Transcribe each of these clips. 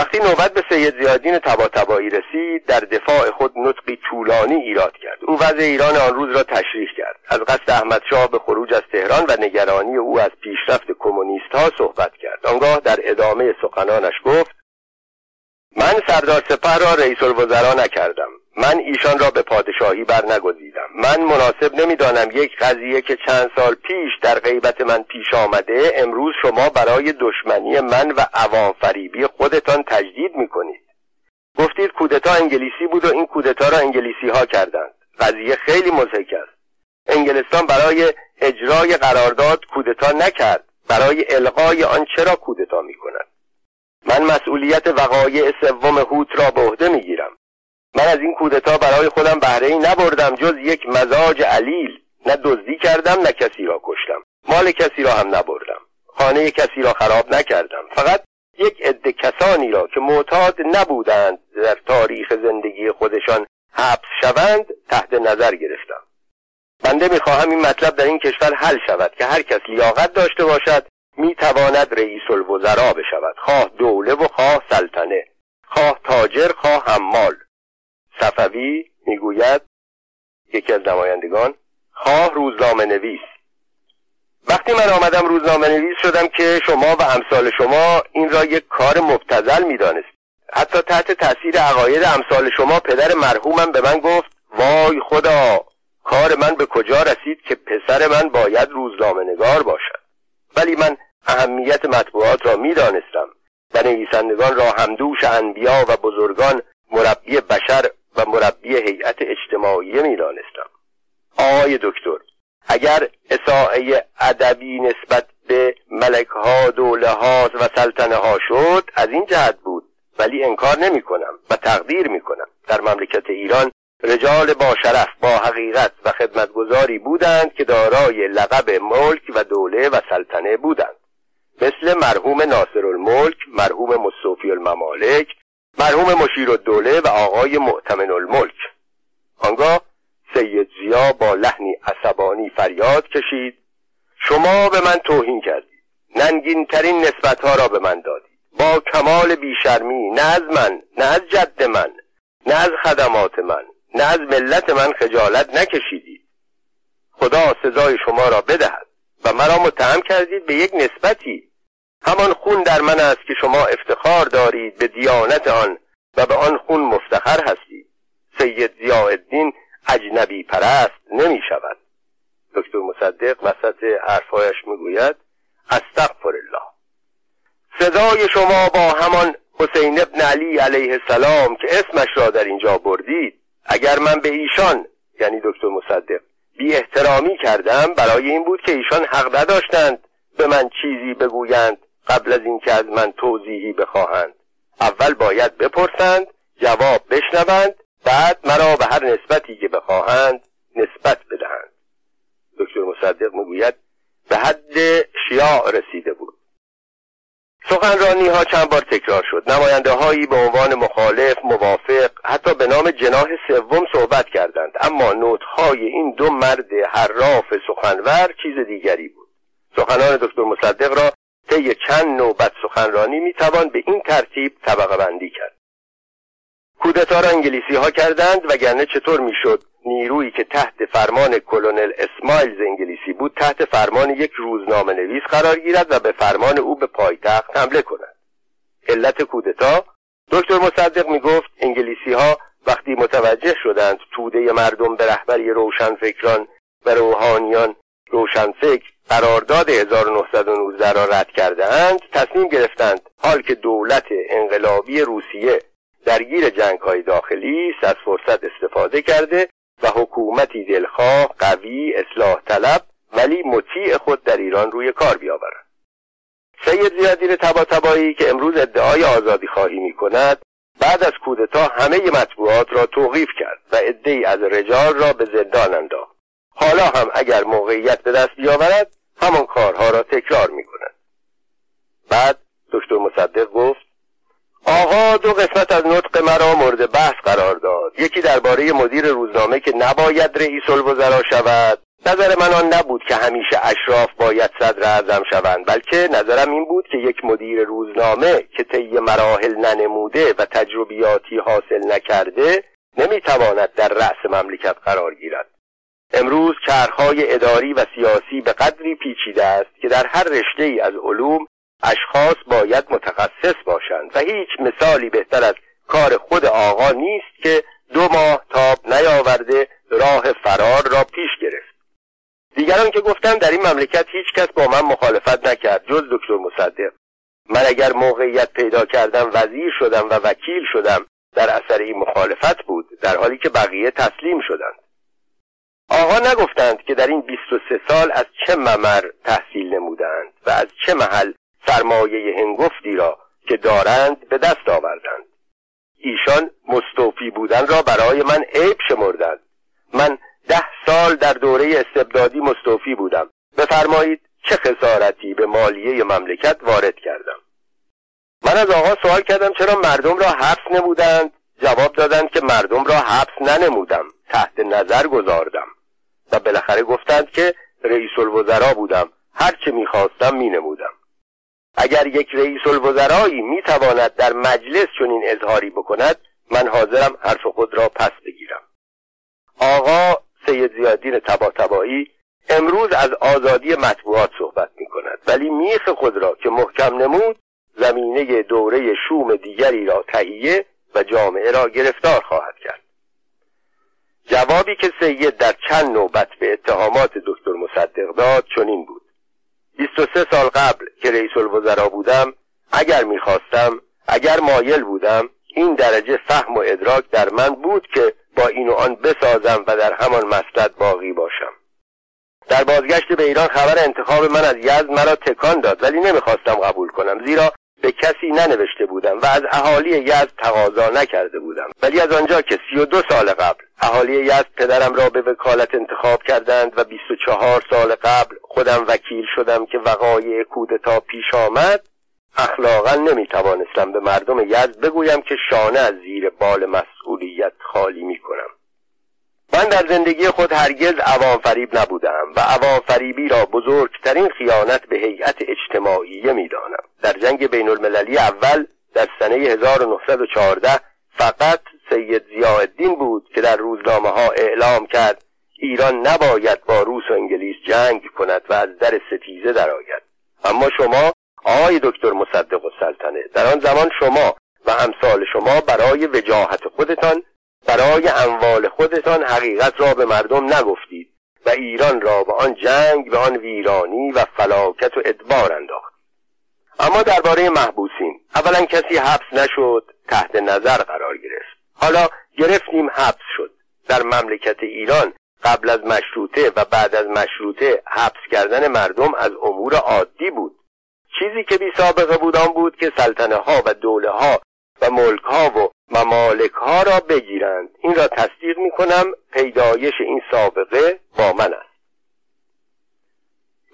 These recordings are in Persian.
وقتی نوبت به سید زیادین تبا رسید در دفاع خود نطقی طولانی ایراد کرد. او وضع ایران آن روز را تشریح کرد. از قصد احمدشاه به خروج از تهران و نگرانی او از پیشرفت کمونیست ها صحبت کرد. آنگاه در ادامه سخنانش گفت من سردار سپه را رئیس الوزرا نکردم. من ایشان را به پادشاهی برنگزیدم من مناسب نمی‌دانم یک قضیه که چند سال پیش در غیبت من پیش آمده امروز شما برای دشمنی من و عوام فریبی خودتان تجدید می‌کنید. گفتید کودتا انگلیسی بود و این کودتا را انگلیسی ها کردند. قضیه خیلی مزهک است. انگلستان برای اجرای قرارداد کودتا نکرد. برای القای آن چرا کودتا می‌کند؟ من مسئولیت وقایع سوم هوت را به عهده می‌گیرم. من از این کودتا برای خودم بهره ای نبردم جز یک مزاج علیل. نه دزدی کردم نه کسی را کشتم. مال کسی را هم نبردم. خانه کسی را خراب نکردم. فقط یک عده کسانی را که معتاد نبودند در تاریخ زندگی خودشان حبس شوند تحت نظر گرفتم. بنده می‌خواهم این مطلب در این کشور حل شود که هر کس لیاقت داشته باشد می‌تواند رئیس الوزراء بشود. خواه دوله و خواه سلطنه. خواه تاجر خواه حمال. صفوی می‌گوید یکی از نمایندگان خواه روزنامه نویس. وقتی من آمدم روزنامه نویس شدم که شما و امثال شما این را یک کار مبتزل می‌دانست حتی تحت تاثیر عقاید امثال شما پدر مرحومم به من گفت وای خدا کار من به کجا رسید که پسر من باید روزنامه نگار باشد؟ ولی من اهمیت مطبوعات را می‌دانستم. و نویسندگان را همدوش انبیا و بزرگان مربی بشر و مربی هیئت اجتماعی می‌دانستم. آقای دکتر اگر اصاعه ادبی نسبت به ملک ها دوله ها و سلطنه ها شد از این جهت بود. ولی انکار نمی کنم و تقدیر می کنم در مملکت ایران رجال با شرف با حقیقت و خدمتگذاری بودند که دارای لقب ملک و دوله و سلطنه بودند. مثل مرحوم ناصر الملک مرحوم مصوفی الممالک مرحوم مشیر الدوله و آقای معتمن الملک. آنگاه سید زیا با لحنی عصبانی فریاد کشید. شما به من توهین کردید. ننگین ترین نسبت ها را به من دادید. با کمال بیشرمی نه از من نه از جد من نه از خدمات من نه از ملت من خجالت نکشیدید. خدا سزای شما را بدهد و مرا متهم کردید به یک نسبتی. همان خون در من است که شما افتخار دارید به دیانت آن و به آن خون مفتخر هستید. سید زیاءالدین اجنبی پرست نمی شود. دکتر مصدق وسط حرفهایش می‌گوید استغفر الله. صدای شما با همان حسین ابن علی علیه السلام که اسمش را در اینجا بردید اگر من به ایشان یعنی دکتر مصدق بی احترامی کردم برای این بود که ایشان حق نداشتند به من چیزی بگویند. قبل از اینکه از من توضیحی بخواهند. اول باید بپرسند جواب بشنوند بعد مرا به هر نسبتی که بخواهند نسبت بدهند. دکتر مصدق می‌گوید به حد شیاع رسیده بود. سخنرانی ها چند بار تکرار شد. نماینده هایی به عنوان مخالف موافق حتی به نام جناح سوم صحبت کردند. اما نوت های این دو مرد حراف سخنور چیز دیگری بود. سخنان دکتر مصدق را طی چند نوبت سخنرانی می‌توان به این ترتیب طبقه بندی کرد. کودتا را انگلیسی ها کردند وگرنه چطور می‌شد نیرویی که تحت فرمان کلونل اسمایلز انگلیسی بود تحت فرمان یک روزنامه نویس قرار گیرد و به فرمان او به پایتخت حمله کند. علت کودتا دکتر مصدق می گفت انگلیسی ها وقتی متوجه شدند توده مردم به رهبری روشنفکران و روحانیان روشنفکر قرارداد 1919 را رد کرده اند تصمیم گرفتند حال که دولت انقلابی روسیه درگیر جنگ های داخلی است از فرصت استفاده کرده و حکومتی دلخواه قوی اصلاح طلب ولی مطیع خود در ایران روی کار بیاورند سید زیادین تبا که امروز ادعای آزادی خواهی می کند بعد از کودتا همه مطبوعات را توقیف کرد و عدهای از رجال را به زندان انداخت. حالا هم اگر موقعیت به دست بیاورد همان کارها را تکرار می کند بعد دکتر مصدق گفت آقا دو قسمت از نطق مرا مورد بحث قرار داد. یکی درباره مدیر روزنامه که نباید رئیس الوزرا شود. نظر من آن نبود که همیشه اشراف باید صدر اعظم شوند بلکه نظرم این بود که یک مدیر روزنامه که طی مراحل ننموده و تجربیاتی حاصل نکرده نمی‌تواند در رأس مملکت قرار گیرد. امروز چرخهای اداری و سیاسی به قدری پیچیده است که در هر رشته ای از علوم اشخاص باید متخصص باشند و هیچ مثالی بهتر از کار خود آقا نیست که دو ماه تاب نیاورده راه فرار را پیش گرفت. دیگران که گفتم در این مملکت هیچ کس با من مخالفت نکرد جز دکتر مصدق. من اگر موقعیت پیدا کردم وزیر شدم و وکیل شدم در اثر این مخالفت بود در حالی که بقیه تسلیم شدند. آقا نگفتند که در این 23 سال از چه ممر تحصیل نمودند و از چه محل سرمایه هنگفتی را که دارند به دست آوردند. ایشان مستوفی بودن را برای من عیب شمردند. من ده سال در دوره استبدادی مستوفی بودم. بفرمایید چه خسارتی به مالیه مملکت وارد کردم. من از آقا سوال کردم چرا مردم را حبس نمودند؟ جواب دادند که مردم را حبس ننمودم. تحت نظر گذاردم. و بالاخره گفتند که رئیس الوزرا بودم. هر چه می‌خواستم مینمودم. اگر یک رئیس الوزرایی می‌تواند در مجلس چنین اظهاری بکند من حاضرم حرف خود را پس بگیرم. آقا سید زیادین تبا تبایی امروز از آزادی مطبوعات صحبت می کند ولی میخ خود را که محکم نمود زمینه دوره شوم دیگری را تهیه و جامعه را گرفتار خواهد کرد. جوابی که سید در چند نوبت به اتهامات دکتر مصدق داد چنین بود. 23 سال قبل که رئیس الوزرا بودم اگر می‌خواستم اگر مایل بودم این درجه فهم و ادراک در من بود که با این و آن بسازم و در همان مسلط باقی باشم. در بازگشت به ایران خبر انتخاب من از یزد مرا تکان داد ولی نمی‌خواستم قبول کنم زیرا به کسی ننوشته بودم و از اهالی یزد تقاضا نکرده بودم. ولی از آنجا که سی و دو سال قبل اهالی یزد پدرم را به وکالت انتخاب کردند و بیست و چهار سال قبل خودم وکیل شدم که وقایع کودتا پیش آمد اخلاقا نمی‌توانستم به مردم یزد بگویم که شانه از زیر بال مسئولیت خالی می‌کنم. من در زندگی خود هرگز عوام فریب نبودم و عوام فریبی را بزرگترین خیانت به هیئت اجتماعیه می‌دانم. در جنگ بین المللی اول در سنه 1914 فقط سید زیاءالدین بود که در روزنامه ها اعلام کرد ایران نباید با روس و انگلیس جنگ کند و از در ستیزه درآید. اما شما آقای دکتر مصدق و سلطنه در آن زمان شما و امثال شما برای وجاهت خودتان برای اموال خودتان حقیقت را به مردم نگفتید و ایران را به آن جنگ به آن ویرانی و فلاکت و ادبار انداخت. اما درباره محبوسین اولا کسی حبس نشد تحت نظر قرار گرفت. حالا گرفتیم حبس شد. در مملکت ایران قبل از مشروطه و بعد از مشروطه حبس کردن مردم از امور عادی بود. چیزی که بی سابقه بود آن بود که سلطنه ها و دوله ها و ملک ها و ممالک ها را بگیرند. این را تصدیق می کنم پیدایش این سابقه با من است.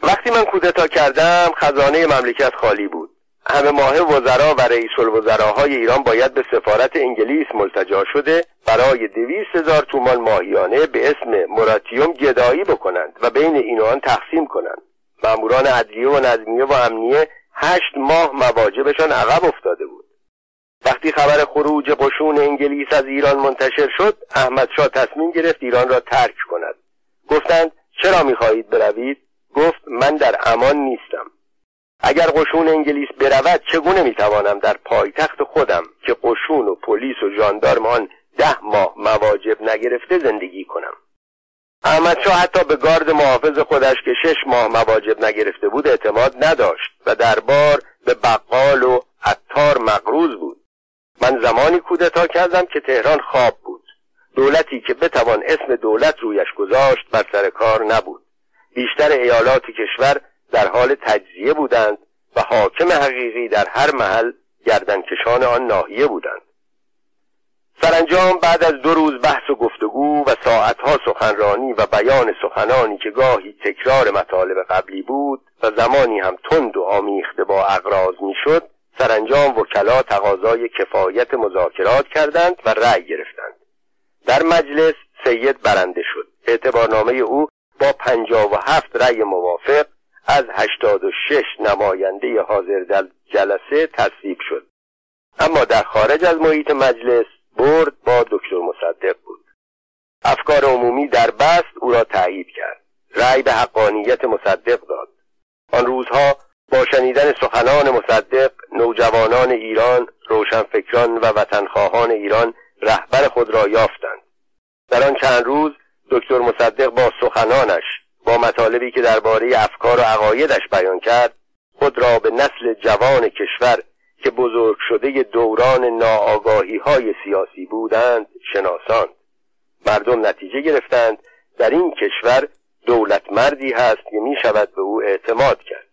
وقتی من کودتا کردم خزانه مملکت خالی بود. همه ماه وزرا و رئیس الوزراهای ایران باید به سفارت انگلیس ملتجا شده برای دویست هزار تومان ماهیانه به اسم مراتیوم گدایی بکنند و بین این آن تقسیم کنند. ماموران عدلیه و نظمیه و امنیه هشت ماه مواجبشان عقب افتاده بود. وقتی خبر خروج قشون انگلیس از ایران منتشر شد احمد شاه تصمیم گرفت ایران را ترک کند. گفتند چرا می‌خواهید بروید؟ گفت من در امان نیستم. اگر قشون انگلیس برود چگونه می‌توانم در پایتخت خودم که قشون و پلیس و ژاندارم آن ده ماه مواجب نگرفته زندگی کنم؟ احمد شاه حتی به گارد محافظ خودش که شش ماه مواجب نگرفته بود اعتماد نداشت و دربار به بقال و عطار مقروض بود. من زمانی کودتا کردم که تهران خواب بود. دولتی که بتوان اسم دولت رویش گذاشت بر سر کار نبود. بیشتر ایالات کشور در حال تجزیه بودند و حاکم حقیقی در هر محل گردنکشان آن ناحیه بودند. سرانجام بعد از دو روز بحث و گفتگو و ساعتها سخنرانی و بیان سخنانی که گاهی تکرار مطالب قبلی بود و زمانی هم تند و آمیخته با اغراض می‌شد سرانجام وکلا تقاضای کفایت مذاکرات کردند و رأی گرفتند. در مجلس سید برنده شد. اعتبارنامه او با پنجاه و هفت رأی موافق از هشتاد و شش نماینده حاضر در جلسه تصویب شد. اما در خارج از محیط مجلس برد با دکتر مصدق بود. افکار عمومی در بست او را تایید کرد. رأی به حقانیت مصدق داد. آن روزها با شنیدن سخنان مصدق نوجوانان ایران روشنفکران و وطنخواهان ایران رهبر خود را یافتند. در آن چند روز دکتر مصدق با سخنانش با مطالبی که درباره افکار و عقایدش بیان کرد خود را به نسل جوان کشور که بزرگ شده دوران ناآگاهی های سیاسی بودند شناساند. مردم نتیجه گرفتند در این کشور دولت مردی هست که می شود به او اعتماد کرد.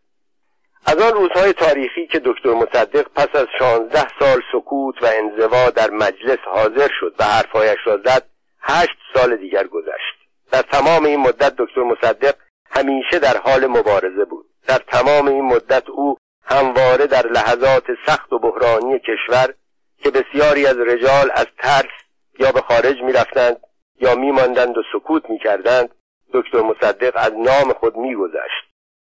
از آن روزهای تاریخی که دکتر مصدق پس از شانزده سال سکوت و انزوا در مجلس حاضر شد و حرفهایش را زد هشت سال دیگر گذشت. در تمام این مدت دکتر مصدق همیشه در حال مبارزه بود. در تمام این مدت او همواره در لحظات سخت و بحرانی کشور که بسیاری از رجال از ترس یا به خارج می‌رفتند یا میماندند و سکوت می‌کردند دکتر مصدق از نام خود میگذشت.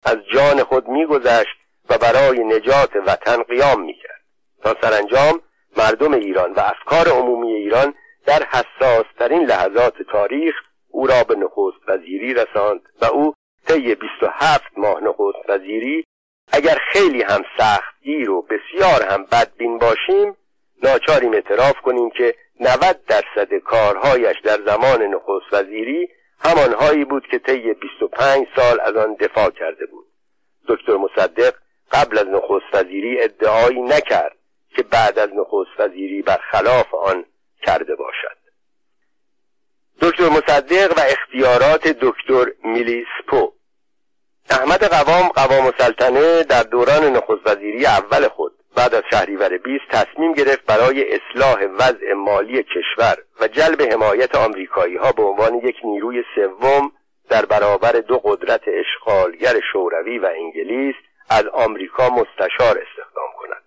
از جان خود میگذشت و برای نجات وطن قیام می‌کرد. تا سرانجام مردم ایران و افکار عمومی ایران در حساسترین لحظات تاریخ او را به نخست وزیری رساند و او طی 27 ماه نخست وزیری اگر خیلی هم سخت گیر و بسیار هم بدبین باشیم ناچاریم اعتراف کنیم که 90 درصد کارهایش در زمان نخست وزیری همانهایی بود که طی 25 سال از آن دفاع کرده بود. دکتر مصدق قبل از نخست وزیری ادعایی نکرد که بعد از نخست وزیری برخلاف آن کرده باشد. دکتر مصدق و اختیارات دکتر میلیسپو. احمد قوام قوام السلطنه در دوران نخست وزیری اول خود بعد از شهریور 20 تصمیم گرفت برای اصلاح وضع مالی کشور و جلب حمایت آمریکایی ها به عنوان یک نیروی سوم در برابر دو قدرت اشغالگر شوروی و انگلیس از آمریکا مستشار استخدام کند.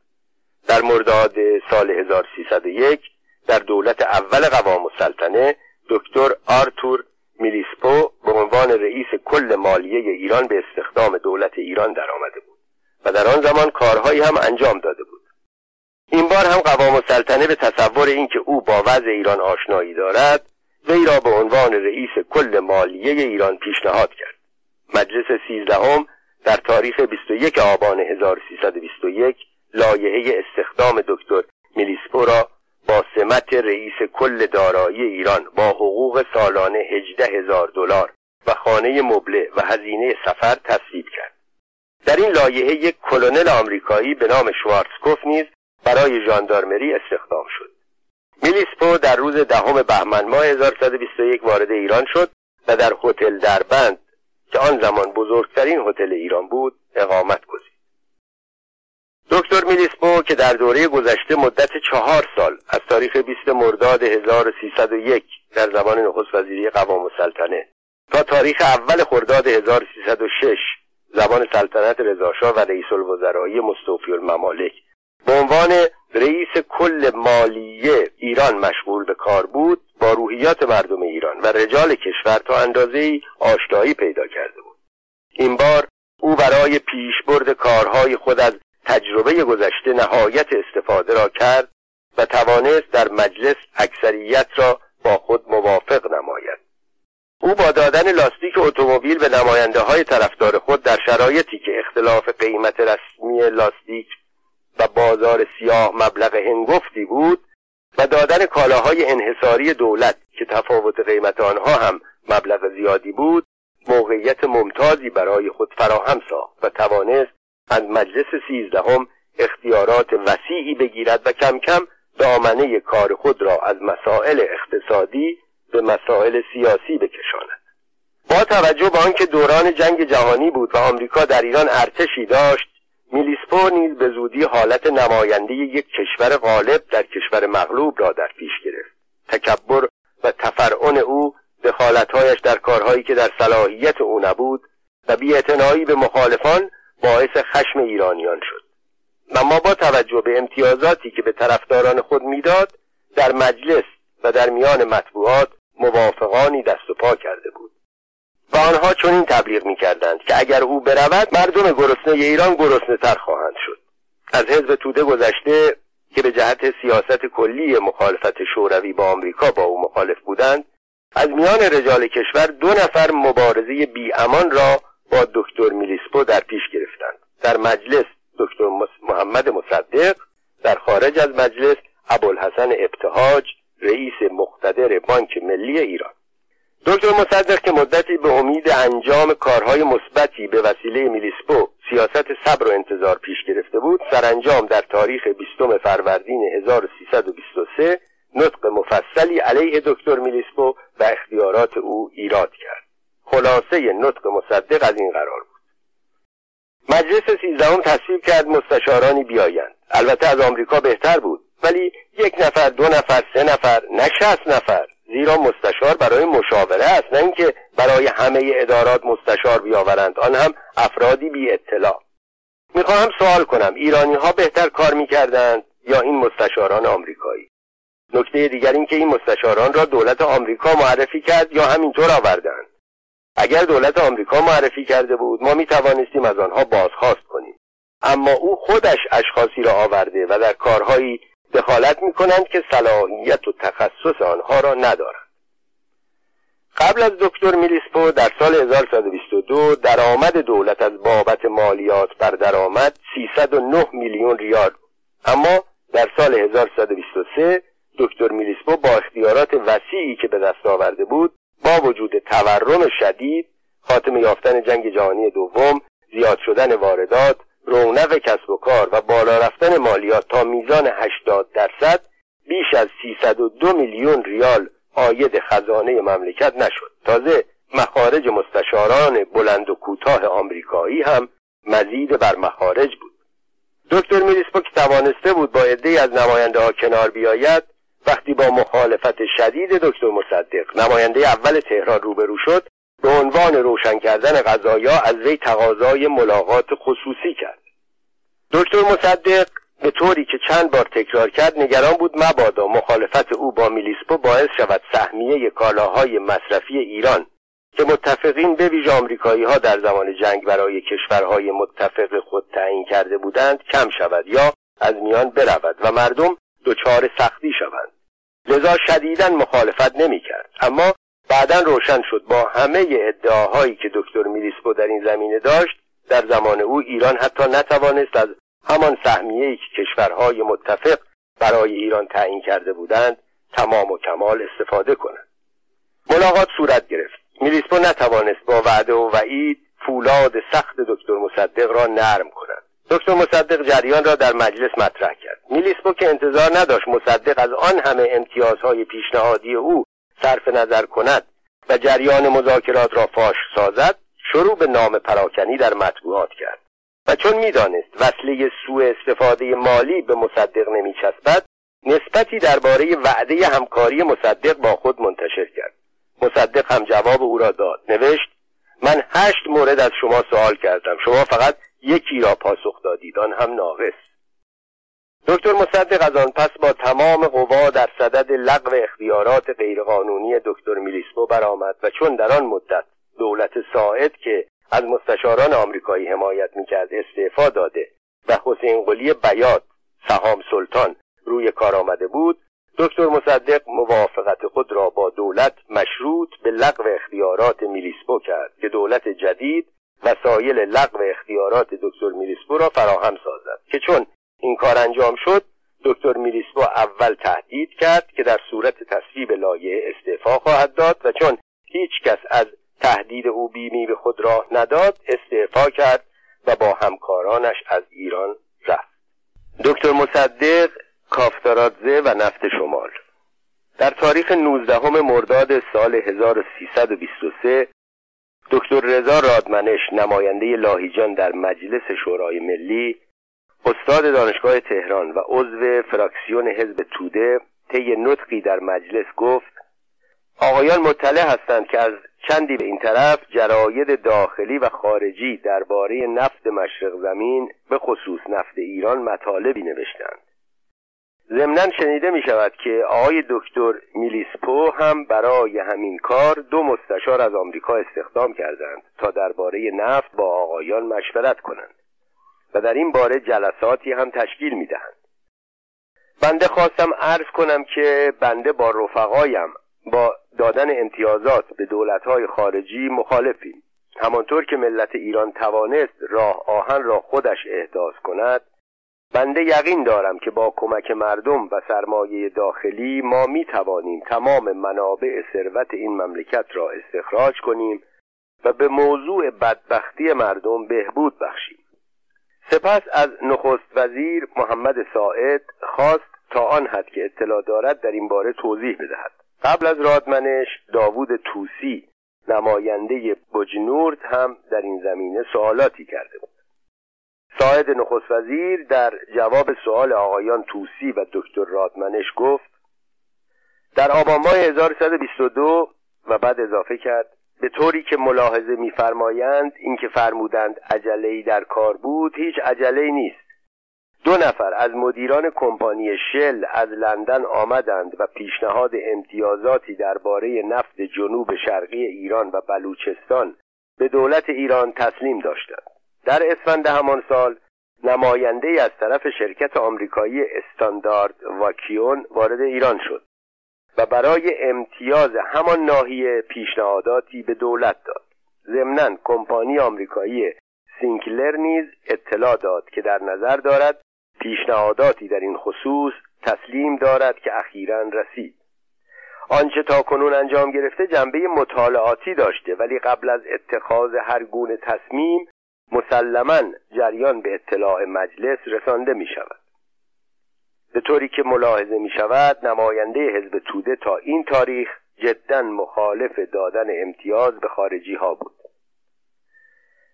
در مرداد سال 1301 در دولت اول قوام السلطنه دکتر آرتور میلیسپو به عنوان رئیس کل مالیه ایران به استخدام دولت ایران درآمده بود و در آن زمان کارهایی هم انجام داده بود. این بار هم قوام السلطنه به تصور اینکه او با وضع ایران آشنایی دارد وی را به عنوان رئیس کل مالیه ایران پیشنهاد کرد. مجلس سیزدهم در تاریخ 21 آبان 1321 لایحه استخدام دکتر میلیسپو را با سمت رئیس کل دارایی ایران با حقوق سالانه 18 هزار دلار و خانه مبله و هزینه سفر تصویب کرد. در این لایحه یک کلونل آمریکایی به نام شوارتسکوف نیز برای ژاندارمری استخدام شد. میلیسپو در روز دهم بهمن ماه 1121 وارد ایران شد و در هتل دربند که آن زمان بزرگترین هتل ایران بود اقامت گزید. دکتر میلیسپو که در دوره گذشته مدت چهار سال از تاریخ 20 مرداد 1301 در زمان نخست وزیری قوام السلطنه تا تاریخ اول خرداد 1306 زبان سلطنت رضاشاه و رئیس الوزرایی مستوفی الممالک. به عنوان رئیس کل مالیه ایران مشغول به کار بود با روحیات مردم ایران و رجال کشور تا اندازه آشنایی پیدا کرده بود. این بار او برای پیشبرد کارهای خود از تجربه گذشته نهایت استفاده را کرد و توانست در مجلس اکثریت را با خود موافق نماید. او با دادن لاستیک اتومبیل به نماینده های طرفدار خود در شرایطی که اختلاف قیمت رسمی لاستیک و بازار سیاه مبلغ هنگفتی بود و دادن کالاهای انحصاری دولت که تفاوت قیمت آنها هم مبلغ زیادی بود موقعیت ممتازی برای خود فراهم ساخت و توانست از مجلس سیزدهم اختیارات وسیعی بگیرد و کم کم دامنه کار خود را از مسائل اقتصادی به مسائل سیاسی بکشاند. با توجه به آنکه دوران جنگ جهانی بود و آمریکا در ایران ارتشی داشت میلیسپو نیز به زودی حالت نماینده یک کشور غالب در کشور مغلوب را در پیش گرفت. تکبر و تفرعن او دخالتهایش در کارهایی که در صلاحیت او نبود و بیاعتنایی به مخالفان باعث خشم ایرانیان شد. و ما با توجه به امتیازاتی که به طرفداران خود می‌داد در مجلس و در میان مطبوعات موافقانی دست و پا کرده بود. و آنها چنین تبلیغ می‌کردند که اگر او برود مردم گرسنه ایران گرسنه تر خواهند شد. از حزب توده گذشته که به جهت سیاست کلی مخالفت شوروی با آمریکا با او مخالف بودند از میان رجال کشور دو نفر مبارزه بی امان را با دکتر میلیسپو در پیش گرفتند در مجلس دکتر محمد مصدق در خارج از مجلس ابوالحسن ابتهاج رئیس مقتدر بانک ملی ایران. دکتر مصدق که مدتی به امید انجام کارهای مثبتی به وسیله میلیسپو سیاست صبر و انتظار پیش گرفته بود سرانجام در تاریخ 20 فروردین 1323 نطق مفصلی علیه دکتر میلیسپو و اختیارات او ایراد کرد. خلاصه نطق مصدق از این قرار بود. مجلس سیزدهم تصویب کرد مستشارانی بیایند. البته از آمریکا بهتر بود. ولی یک نفر دو نفر سه نفر نه شست نفر. زیرا مستشار برای مشاوره است. نه اینکه برای همه ادارات مستشار بیاورند. آن هم افرادی بی اطلاع. می‌خواهم سوال کنم. ایرانی ها بهتر کار می‌کردند یا این مستشاران آمریکایی؟ نکته دیگر این که این مستشاران را دولت آمریکا معرفی کرد یا همینطور آوردند. اگر دولت آمریکا معرفی کرده بود ما می توانستیم از آنها بازخواست کنیم. اما او خودش اشخاصی را آورده و در کارهایی دخالت می کنند که صلاحیت و تخصص آنها را ندارند. قبل از دکتر میلیسپو در سال 1122 درآمد دولت از بابت مالیات بر درآمد 309 میلیون ریال اما در سال 1123 دکتر میلیسپو با اختیارات وسیعی که به دست آورده بود با وجود تورم شدید خاتمه یافتن جنگ جهانی دوم زیاد شدن واردات رونق کسب و کار و بالا رفتن مالیات تا میزان 80 درصد بیش از 302 میلیون ریال آید خزانه مملکت نشد. تازه مخارج مستشاران بلند و کوتاه آمریکایی هم مزید بر مخارج بود. دکتر میریسپو که توانسته بود با عدهای از نماینده ها کنار بیاید وقتی با مخالفت شدید دکتر مصدق نماینده اول تهران روبرو شد به عنوان روشن کردن قضایا از وی تقاضای ملاقات خصوصی کرد. دکتر مصدق به طوری که چند بار تکرار کرد نگران بود مبادا مخالفت او با میلیسپو باعث شود سهمیه کالاهای مصرفی ایران که متفقین به ویژه آمریکایی ها در زمان جنگ برای کشورهای متفق خود تعیین کرده بودند کم شود یا از میان برود و مردم دچار سختی شوند. لذا شدیدا مخالفت نمی کرد اما بعدا روشن شد با همه ادعاهایی که دکتر میلیسپو در این زمینه داشت در زمان او ایران حتی نتوانست از همان سهمیه‌ای که کشورهای متفق برای ایران تعیین کرده بودند تمام و کمال استفاده کند ملاقات صورت گرفت. میلیسپو نتوانست با وعده و وعید فولاد سخت دکتر مصدق را نرم کند. دکتر مصدق جریان را در مجلس مطرح کرد. میلیسپو که انتظار نداشت مصدق از آن همه امتیازهای پیشنهادی او صرف نظر کند و جریان مذاکرات را فاش سازد شروع به نام پراکنی در مطبوعات کرد. و چون می‌دانست وصله سوء استفاده مالی به مصدق نمیچسبد نسبتی درباره وعده همکاری مصدق با خود منتشر کرد. مصدق هم جواب او را داد. نوشت من هشت مورد از شما سوال کردم. شما فقط یکی را پاسخ دادید آن هم ناقص. دکتر مصدق از آن پس با تمام قوا در صدد لغو اختیارات غیرقانونی دکتر میلیسپو برآمد و چون در آن مدت دولت ساعد که از مستشاران آمریکایی حمایت می‌کرد استعفا داده و حسین قلی بیات سهام سلطان روی کار آمده بود دکتر مصدق موافقت خود را با دولت مشروط به لغو اختیارات میلیسپو کرد که دولت جدید وسایل لغو اختیارات دکتر میلیسپو را فراهم سازد که چون این کار انجام شد دکتر میلیسپو اول تهدید کرد که در صورت تصویب لایه استعفا خواهد داد و چون هیچ کس از تهدید او بیمی به خود راه نداد استعفا کرد و با همکارانش از ایران رفت. دکتر مصدق کافتارادزه و نفت شمال. در تاریخ 19 مرداد سال 1323 دکتر رضا رادمنش نماینده لاهیجان در مجلس شورای ملی استاد دانشگاه تهران و عضو فراکسیون حزب توده طی نطقی در مجلس گفت آقایان مطلع هستند که از چندی به این طرف جراید داخلی و خارجی درباره نفت مشرق زمین به خصوص نفت ایران مطالبی نوشتند. ضمنا شنیده می شود که آقای دکتر میلیسپو هم برای همین کار دو مستشار از آمریکا استخدام کردند تا درباره نفت با آقایان مشورت کنند و در این باره جلساتی هم تشکیل می دهند. بنده خواستم عرض کنم که بنده با رفقایم با دادن امتیازات به دولتهای خارجی مخالفیم همانطور که ملت ایران توانست راه آهن را خودش احداث کند بنده یقین دارم که با کمک مردم و سرمایه داخلی ما می توانیم تمام منابع ثروت این مملکت را استخراج کنیم و به موضوع بدبختی مردم بهبود بخشیم. سپس از نخست وزیر محمد ساعد خواست تا آن حد که اطلاع دارد در این باره توضیح بدهد. قبل از رادمنش داوود توسی نماینده بجنورد هم در این زمینه سوالاتی کرده بود. ساعد نخست وزیر در جواب سوال آقایان توسی و دکتر رادمنش گفت در آبان ماه 1122 و بعد اضافه کرد به طوری که ملاحظه میفرمایند اینکه فرمودند عجله در کار بود هیچ عجله نیست. دو نفر از مدیران کمپانی شل از لندن آمدند و پیشنهاد امتیازاتی درباره نفت جنوب شرقی ایران و بلوچستان به دولت ایران تسلیم داشتند. در اسفند همان سال نماینده از طرف شرکت آمریکایی استاندارد واکیون وارد ایران شد و برای امتیاز همان ناحیه پیشنهاداتی به دولت داد. ضمنا کمپانی آمریکایی سینکلر نیز اطلاع داد که در نظر دارد پیشنهاداتی در این خصوص تسلیم دارد که اخیرا رسید. آنچه تا کنون انجام گرفته جنبه مطالعاتی داشته ولی قبل از اتخاذ هر گونه تصمیم مسلما جریان به اطلاع مجلس رسانده می شود. به طوری که ملاحظه می شود نماینده حزب توده تا این تاریخ جدا مخالف دادن امتیاز به خارجی ها بود.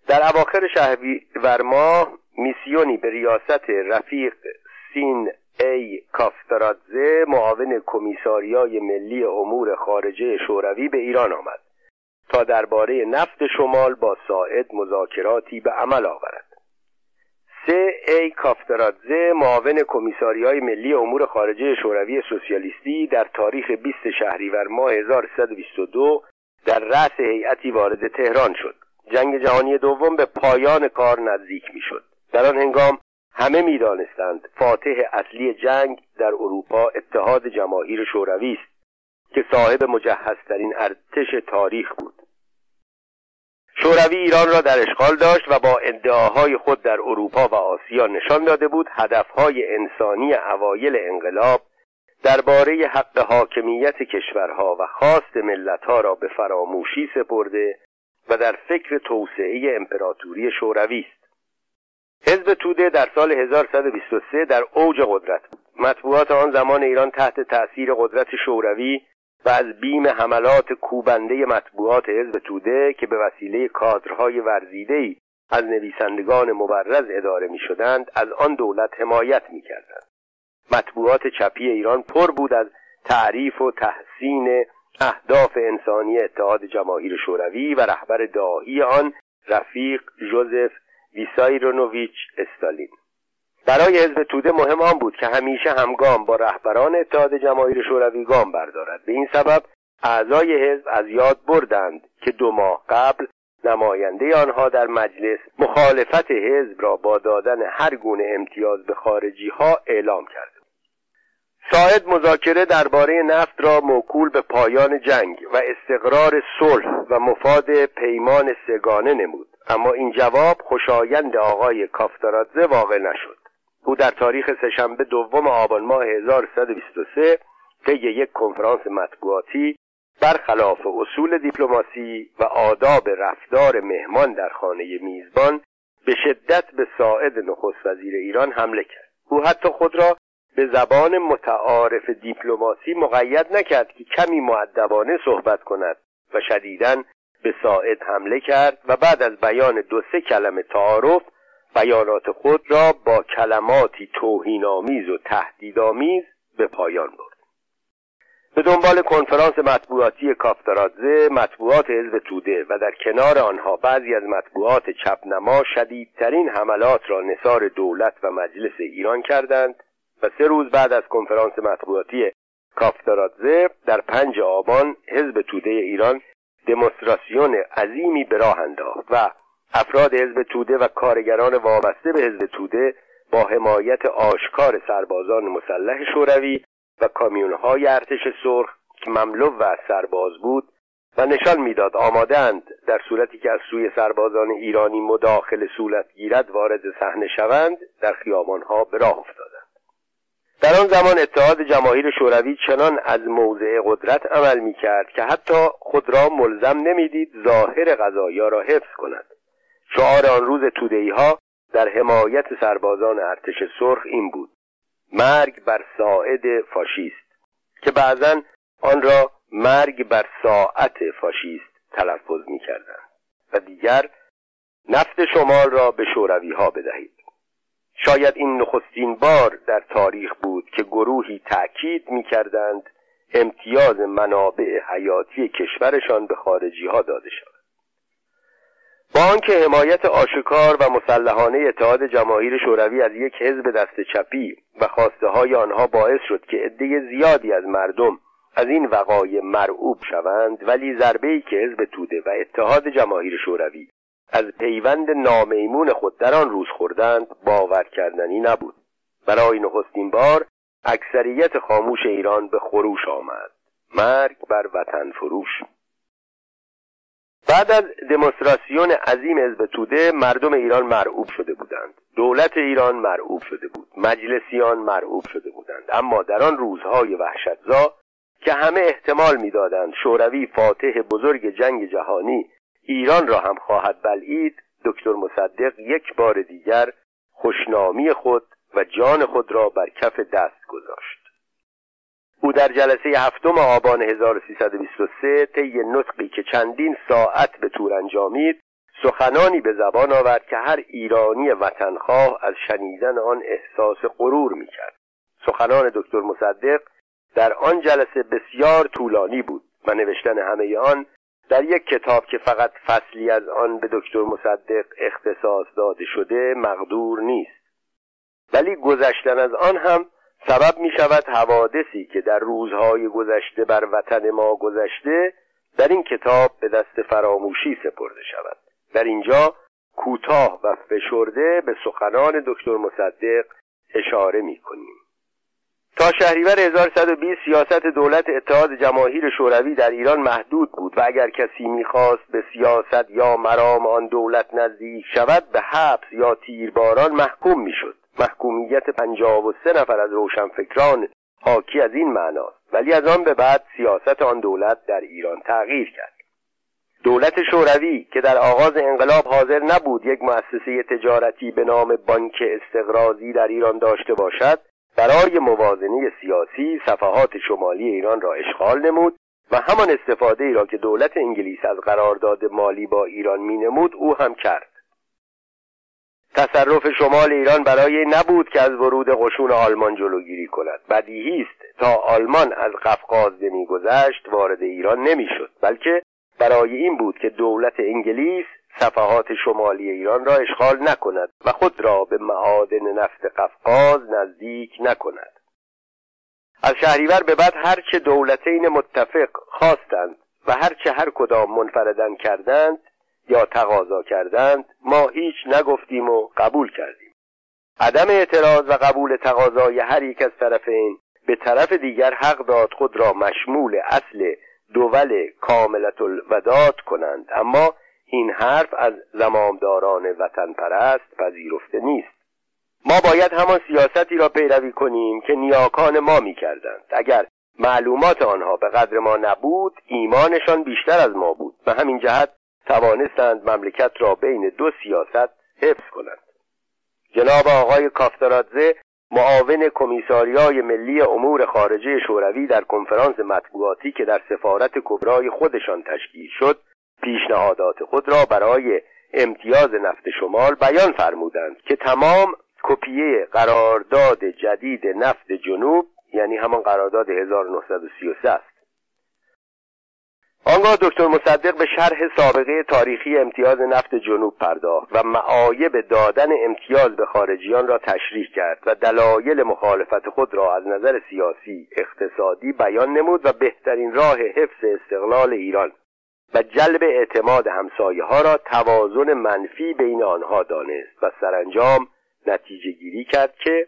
در اواخر شهریور ماه میسیونی به ریاست رفیق سین ای کافترادزه معاون کمیساریای ملی امور خارجه شوروی به ایران آمد. تا درباره نفت شمال با ساعد مذاکراتی به عمل آورد. سه ای کافترادزه معاون کمیساریای ملی امور خارجه شوروی سوسیالیستی در تاریخ 20 شهریور ماه 1322 در رأس هیئتی وارد تهران شد. جنگ جهانی دوم به پایان کار نزدیک می‌شد. در آن هنگام همه می‌دانستند فاتح اصلی جنگ در اروپا اتحاد جماهیر شوروی است. که صاحب مجهزترین ارتش تاریخ بود. شوروی ایران را در اشغال داشت و با ادعاهای خود در اروپا و آسیا نشان داده بود هدفهای انسانی اوایل انقلاب درباره حق حاکمیت کشورها و خواست ملتها را به فراموشی سپرده و در فکر توسعه امپراتوری شوروی است. حزب توده در سال 1123 در اوج قدرت بود. مطبوعات آن زمان ایران تحت تأثیر قدرت شوروی و از بیم حملات کوبنده مطبوعات حزب توده که به وسیله کادرهای ورزیدهی از نویسندگان مبرز اداره می شدند از آن دولت حمایت می کردند. مطبوعات چپی ایران پر بود از تعریف و تحسین اهداف انسانی اتحاد جماهیر شوروی و رهبر داهی آن رفیق جوزف ویسایرونوویچ استالین برای حزب توده مهم آن بود که همیشه همگام با رهبران اتحاد جماهیر شوروی گام بردارد. به این سبب اعضای حزب از یاد بردند که دو ماه قبل نماینده آنها در مجلس مخالفت حزب را با دادن هر گونه امتیاز به خارجی ها اعلام کرد ساعد مذاکره درباره نفت را موکول به پایان جنگ و استقرار صلح و مفاد پیمان سگانه نمود. اما این جواب خوشایند آقای کافتارادزه واقع نشد. او در تاریخ سهشنبه دوم آبان ماه 1123 طی یک کنفرانس مطبوعاتی برخلاف اصول دیپلماسی و آداب رفتار مهمان در خانه میزبان به شدت به ساعد نخست وزیر ایران حمله کرد. او حتی خود را به زبان متعارف دیپلماسی مقید نکرد که کمی معدبانه صحبت کند و شدیداً به ساعد حمله کرد و بعد از بیان دو سه کلمه تعارف بیانات خود را با کلماتی توهینآمیز و تهدیدآمیز به پایان برد. به دنبال کنفرانس مطبوعاتی کافترادزه مطبوعات حزب توده و در کنار آنها بعضی از مطبوعات چپنما شدیدترین حملات را نصار دولت و مجلس ایران کردند و سه روز بعد از کنفرانس مطبوعاتی کافتارادزه در پنج آبان حزب توده ایران دمونستراسیون عظیمی به راه انداخت و افراد حزب توده و کارگران وابسته به حزب توده با حمایت آشکار سربازان مسلح شوروی و کامیونهای ارتش سرخ که مملو و سرباز بود و نشان می‌داد آمادند در صورتی که از سوی سربازان ایرانی مداخل صورت گیرد وارد صحنه شوند در خیابانها به راه افتادند. در آن زمان اتحاد جماهیر شوروی چنان از موضع قدرت عمل می کرد که حتی خود را ملزم نمی‌دید ظاهر غذایا را حفظ کند. شعار آن روز تودهی ها در حمایت سربازان ارتش سرخ این بود مرگ بر ساعد فاشیست که بعضا آن را مرگ بر ساعت فاشیست تلفظ می کردن. و دیگر نفت شمال را به شوروی ها بدهید شاید این نخستین بار در تاریخ بود که گروهی تأکید می کردند امتیاز منابع حیاتی کشورشان به خارجی ها داده شود با آنکه حمایت آشکار و مسلحانه اتحاد جماهیر شوروی از یک حزب دست چپی و خواسته های آنها باعث شد که عده زیادی از مردم از این وقایع مرعوب شوند ولی ضربه ای که حزب توده و اتحاد جماهیر شوروی از پیوند نامیمون خود در آن روز خوردند باور کردنی نبود. برای نخستین بار اکثریت خاموش ایران به خروش آمد. مرگ بر وطن فروش بعد از دمونستراسیون عظیم حزب توده مردم ایران مرعوب شده بودند. دولت ایران مرعوب شده بود. مجلسیان مرعوب شده بودند. اما در آن روزهای وحشتزا که همه احتمال می‌دادند شوروی فاتح بزرگ جنگ جهانی ایران را هم خواهد بلعید دکتر مصدق یک بار دیگر خوشنامی خود و جان خود را بر کف دست گذاشت. او در جلسه هفتم آبان 1323 طی نطقی که چندین ساعت به طور انجامید سخنانی به زبان آورد که هر ایرانی وطنخواه از شنیدن آن احساس غرور می‌کرد. سخنان دکتر مصدق در آن جلسه بسیار طولانی بود و نوشتن همه آن در یک کتاب که فقط فصلی از آن به دکتر مصدق اختصاص داده شده مقدور نیست. ولی گذشتن از آن هم سبب می شود حوادثی که در روزهای گذشته بر وطن ما گذشته در این کتاب به دست فراموشی سپرده شود. در اینجا کوتاه و فشرده به سخنان دکتر مصدق اشاره می کنیم. تا شهریور 1120 سیاست دولت اتحاد جماهیر شوروی در ایران محدود بود و اگر کسی می‌خواست به سیاست یا مرام آن دولت نزدیک شود به حبس یا تیرباران محکوم می‌شد محکومیت پنجاب و سه نفر از روشنفکران حاکی از این معناست. ولی از آن به بعد سیاست آن دولت در ایران تغییر کرد. دولت شوروی که در آغاز انقلاب حاضر نبود یک مؤسسه تجارتی به نام بانک استقرازی در ایران داشته باشد برای موازنه سیاسی صفحات شمالی ایران را اشغال نمود و همان استفاده ای را که دولت انگلیس از قرارداد مالی با ایران می نمود او هم کرد. تصرف شمال ایران برای نبود که از ورود قشون آلمان جلوگیری کند. بدیهی است تا آلمان از قفقاز میگذشت وارد ایران نمی‌شد. بلکه برای این بود که دولت انگلیس صفحات شمالی ایران را اشغال نکند و خود را به معادن نفت قفقاز نزدیک نکند. از شهریور به بعد هرچه دولتین متفق خواستند و هرچه هر کدام منفردن کردند یا تقاضا کردند ما هیچ نگفتیم و قبول کردیم. عدم اعتراض و قبول تقاضای هر یک از طرفین به طرف دیگر حق داد خود را مشمول اصل دول کاملت الوداد کنند. اما این حرف از زمامداران وطن پرست پذیرفته نیست. ما باید همان سیاستی را پیروی کنیم که نیاکان ما می کردند. اگر معلومات آنها به قدر ما نبود ایمانشان بیشتر از ما بود. و همین جهت توانستند مملکت را بین دو سیاست حفظ کنند. جناب آقای کافترادزه معاون کمیساریای ملی امور خارجه شوروی در کنفرانس مطبوعاتی که در سفارت کبرای خودشان تشکیل شد پیشنهادات خود را برای امتیاز نفت شمال بیان فرمودند که تمام کپیه قرارداد جدید نفت جنوب یعنی همان قرارداد 1933 است آنگاه دکتر مصدق به شرح سابقه تاریخی امتیاز نفت جنوب پرداخت و معایب دادن امتیاز به خارجیان را تشریح کرد و دلایل مخالفت خود را از نظر سیاسی اقتصادی بیان نمود و بهترین راه حفظ استقلال ایران و جلب اعتماد همسایه ها را توازن منفی بین آنها دانست و سرانجام نتیجه گیری کرد که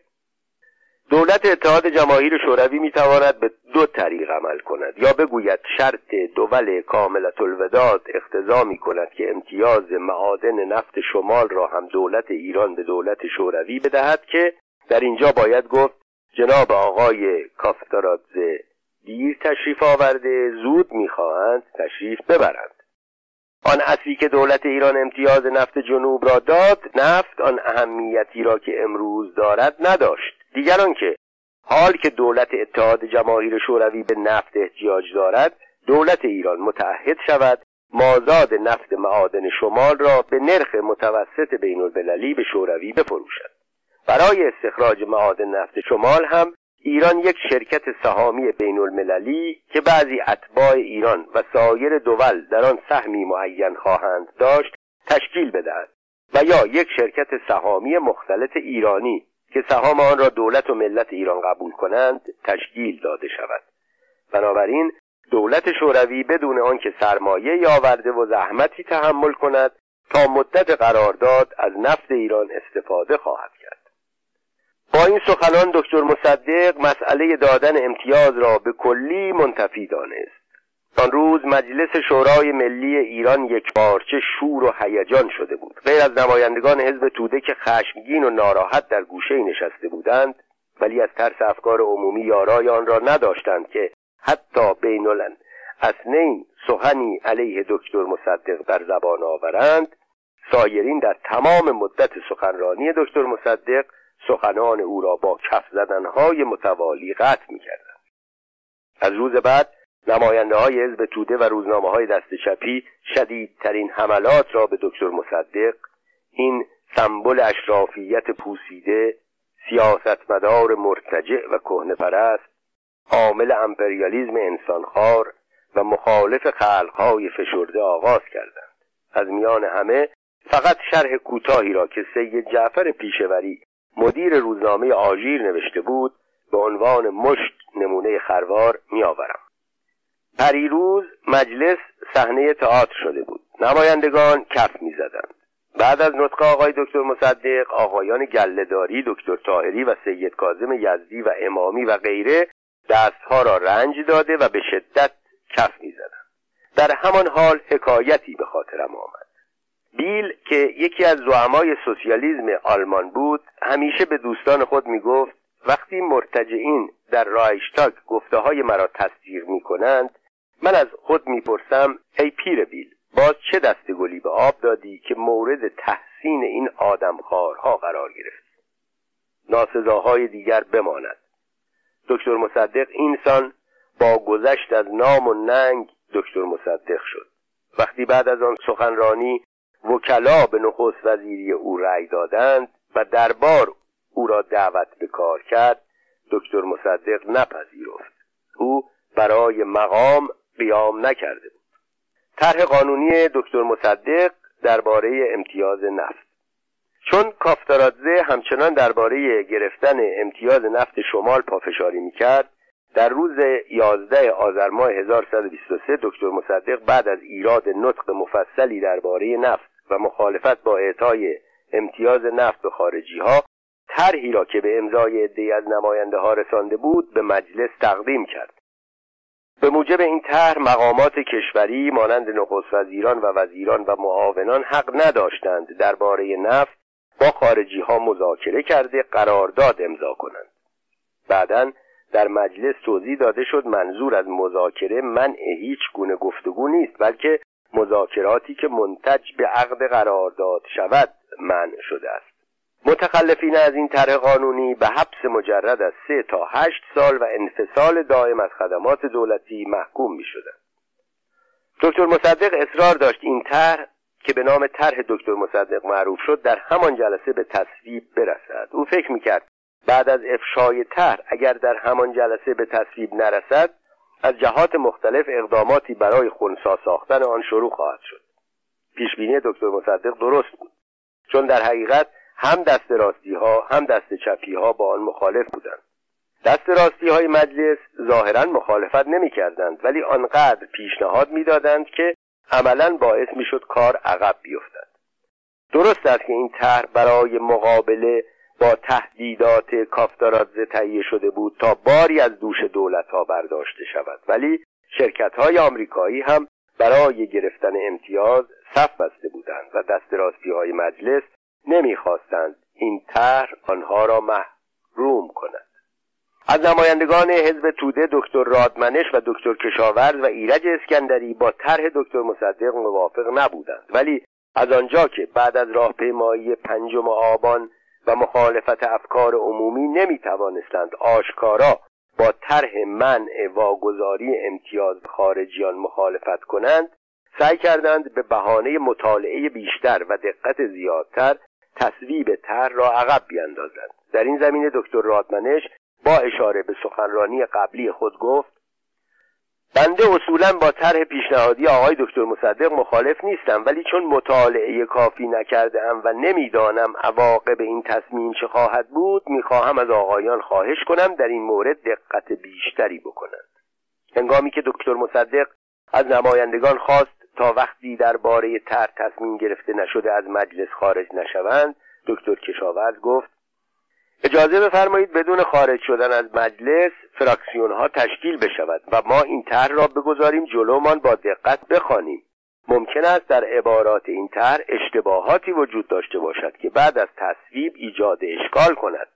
دولت اتحاد جماهیر شوروی می‌تواند به دو طریق عمل کند. یا بگوید شرط دول کاملت الوداد اقتضا می کند که امتیاز معادن نفت شمال را هم دولت ایران به دولت شوروی بدهد که در اینجا باید گفت جناب آقای کافتارادزه دیر تشریف آورده زود می‌خواهند تشریف ببرند. آن اصلی که دولت ایران امتیاز نفت جنوب را داد نفت آن اهمیتی را که امروز دارد نداشت. دیگران که حال که دولت اتحاد جماهیر شوروی به نفت احتیاج دارد دولت ایران متعهد شود مازاد نفت معادن شمال را به نرخ متوسط بین المللی به شوروی بفروشد. برای استخراج معادن نفت شمال هم ایران یک شرکت سهامی بین المللی که بعضی اتباع ایران و سایر دول در آن سهمی معین خواهند داشت تشکیل بدهد و یا یک شرکت سهامی مختلط ایرانی که سهام آن را دولت و ملت ایران قبول کنند تشکیل داده شود. بنابراین دولت شوروی بدون آنکه سرمایه آورده و زحمتی تحمل کند تا مدت قرارداد از نفت ایران استفاده خواهد کرد. با این سخنان دکتر مصدق مسئله دادن امتیاز را به کلی منتفی دانست. آن روز مجلس شورای ملی ایران یک بارچه شور و هیجان شده بود. غیر از نمایندگان حزب توده که خشمگین و ناراحت در گوشه نشسته بودند ولی از ترس افکار عمومی یارای آن را نداشتند که حتی بین اسنین سخنی علیه دکتر مصدق در زبان آورند سایرین در تمام مدت سخنرانی دکتر مصدق سخنان او را با کف زدنهای متوالی قطع می‌کردند. از روز بعد نماینده های حزب توده و روزنامه های دست چپی شدیدترین حملات را به دکتر مصدق این سمبل اشرافیت پوسیده سیاستمدار مرتجع و کهنه پرست عامل امپریالیزم انسانخوار و مخالف خلقهای فشرده آغاز کردند. از میان همه فقط شرح کوتاهی را که سید جعفر پیشوری مدیر روزنامه آژیر نوشته بود به عنوان مشت نمونه خروار میآورم. پریروز مجلس صحنه تئاتر شده بود. نمایندگان کف می‌زدند. بعد از نطق آقای دکتر مصدق آقایان گلهداری دکتر تاهری و سید کاظم یزدی و امامی و غیره دستها را رنج داده و به شدت کف می‌زدند. در همان حال حکایتی به خاطرم آمد. بیل که یکی از زعمای سوسیالیسم آلمان بود همیشه به دوستان خود می‌گفت وقتی مرتجعین در رایشتاگ گفته های مرا تصدیق می کنند من از خود می‌پرسم ای پیر بیل باز چه دست گلی به آب دادی که مورد تحسین این آدمخوارها قرار گرفت؟ ناسزاهای دیگر بماند. دکتر مصدق اینسان با گذشت از نام و ننگ دکتر مصدق شد. وقتی بعد از آن سخنرانی وکلا به نخست وزیری او رأی دادند و دربار او را دعوت به کار کرد دکتر مصدق نپذیرفت. او برای مقام قیام نکرده بود. طرح قانونی دکتر مصدق درباره امتیاز نفت. چون کافتارادزه همچنان درباره گرفتن امتیاز نفت شمال پافشاری می‌کرد در روز 11 آذر ماه 1123 دکتر مصدق بعد از ایراد نطق مفصلی درباره نفت و مخالفت با اعطای امتیاز نفت به خارجی ها طرحی را که به امضای عدهای از نماینده ها رسانده بود به مجلس تقدیم کرد. به موجب این طرح مقامات کشوری مانند نخست وزیران و وزیران و معاونان حق نداشتند درباره نفت با خارجی ها مذاکره کرده قرارداد امضا کنند. بعدا در مجلس توضیح داده شد منظور از مذاکره منع هیچ گونه گفتگو نیست بلکه مذاکراتی که منتج به عقد قرارداد شود منع شده است. متخلفین از این طرح قانونی به حبس مجرد از سه تا هشت سال و انفصال دائم از خدمات دولتی محکوم می شدن. دکتر مصدق اصرار داشت این طرح که به نام طرح دکتر مصدق معروف شد در همان جلسه به تصویب برسد. او فکر کرد بعد از افشای طرح اگر در همان جلسه به تصویب نرسد از جهات مختلف اقداماتی برای خونسا ساختن آن شروع خواهد شد. پیشبینی دکتر مصدق درست بود. چون در حقیقت هم دست راستی ها هم دست چپی ها با آن مخالف بودند. دست راستی های مجلس ظاهرا مخالفت نمی کردند ولی آنقدر پیشنهاد می‌دادند که عملا باعث می‌شد کار عقب بیفتد. درست است که این طرح برای مقابله با تهدیدات کافتارادزه تهیه شده بود تا باری از دوش دولت ها برداشته شود ولی شرکت های آمریکایی هم برای گرفتن امتیاز صف بسته بودند و دست راستی های مجلس نمی‌خواستند این طرح آنها را محروم کند. از نمایندگان حزب توده دکتر رادمنش و دکتر کشاورز و ایرج اسکندری با طرح دکتر مصدق موافق نبودند. ولی از آنجا که بعد از راهپیمایی پنجم آبان و مخالفت افکار عمومی نمی توانستند آشکارا با طرح منع واگذاری امتیاز خارجیان مخالفت کنند سعی کردند به بهانه مطالعه بیشتر و دقت زیادتر تصویب طرح را عقب بیاندازند در این زمینه دکتر رادمنش با اشاره به سخنرانی قبلی خود گفت بنده اصولا با طرح پیشنهادی آقای دکتر مصدق مخالف نیستم ولی چون مطالعه کافی نکرده و نمی‌دانم عواقب این تصمیم چه خواهد بود می‌خواهم از آقایان خواهش کنم در این مورد دقت بیشتری بکنند. هنگامی که دکتر مصدق از نمایندگان خواست تا وقتی درباره طرح تصمیم گرفته نشده از مجلس خارج نشوند دکتر کشاورز گفت اجازه بفرمایید بدون خارج شدن از مجلس فراکسیون ها تشکیل بشود و ما این طرح را بگذاریم جلومان با دقت بخوانیم. ممکن است در عبارات این طرح اشتباهاتی وجود داشته باشد که بعد از تصویب ایجاد اشکال کند.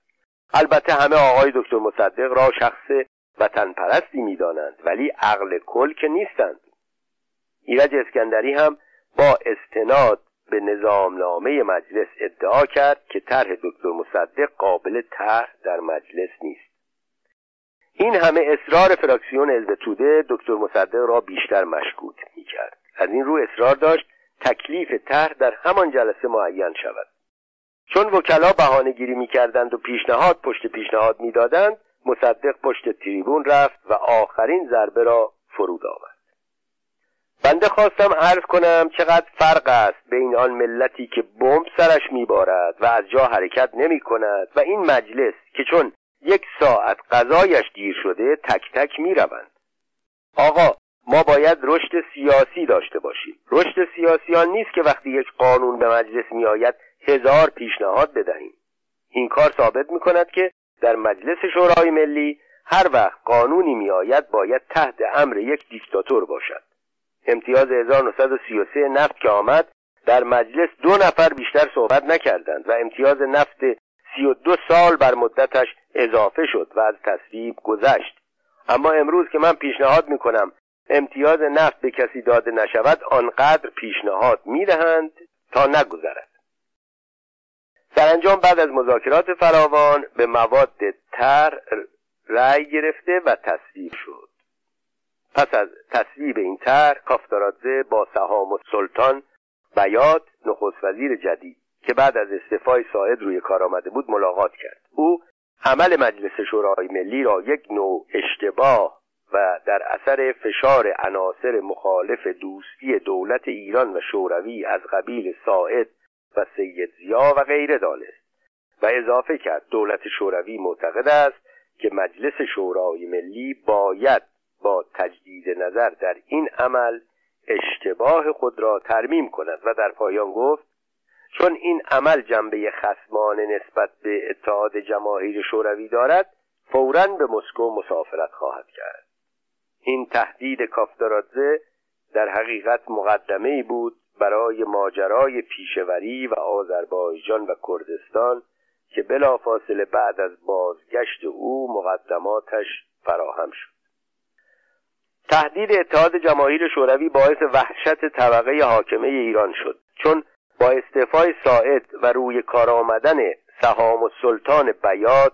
البته همه آقای دکتر مصدق را شخص وطن پرستی می‌دانند ولی عقل کل که نیستند. ایرج اسکندری هم با استناد به نظامنامه مجلس ادعا کرد که طرح دکتر مصدق قابل طرح در مجلس نیست. این همه اصرار فراکسیون حزب توده دکتر مصدق را بیشتر مشکوک کرد از این رو اصرار داشت تکلیف طرح در همان جلسه معین شود. چون وکلا بهانه گیری می‌کردند و پیشنهاد پشت پیشنهاد می‌دادند مصدق پشت تریبون رفت و آخرین ضربه را فرود آورد. بنده خواستم عرض کنم چقدر فرق است بین آن ملتی که بمب سرش میبارد و از جا حرکت نمی کند و این مجلس که چون یک ساعت غذایش دیر شده تک تک می روند. آقا ما باید رشد سیاسی داشته باشیم. رشد سیاسیان نیست که وقتی یک قانون به مجلس می آید هزار پیشنهاد بدهیم. این کار ثابت می کند که در مجلس شورای ملی هر وقت قانونی می آید باید تحت امر یک دیکتاتور باشد. امتیاز 1933 نفت که آمد در مجلس دو نفر بیشتر صحبت نکردند و امتیاز نفت 32 سال بر مدتش اضافه شد و از تصویب گذشت. اما امروز که من پیشنهاد می‌کنم امتیاز نفت به کسی داده نشود آنقدر پیشنهاد می‌دهند تا نگذرد. سرانجام بعد از مذاکرات فراوان به مواد تر رأی گرفته و تصویب شد. پس از تصویب این طرح کافتارادزه با سهام و سلطان بیاد نخست وزیر جدید که بعد از استعفای ساعد روی کار آمده بود ملاقات کرد. او عمل مجلس شورای ملی را یک نوع اشتباه و در اثر فشار عناصر مخالف دوستی دولت ایران و شوروی از قبیل ساعد و سید زیا و غیره دانست و اضافه کرد دولت شوروی معتقد است که مجلس شورای ملی باید با تجدید نظر در این عمل اشتباه خود را ترمیم کند. و در پایان گفت چون این عمل جنبه خسمانه نسبت به اتحاد جماهیر شوروی دارد فورا به مسکو مسافرت خواهد کرد. این تهدید کافتارادزه در حقیقت مقدمه بود برای ماجرای پیشوری و آذربایجان و کردستان که بلافاصله بعد از بازگشت او مقدماتش فراهم شد. تهدید اتحاد جماهیر شوروی باعث وحشت طبقه حاکمه ایران شد. چون با استعفای ساعد و روی کار آمدن سهام و سلطان بیاد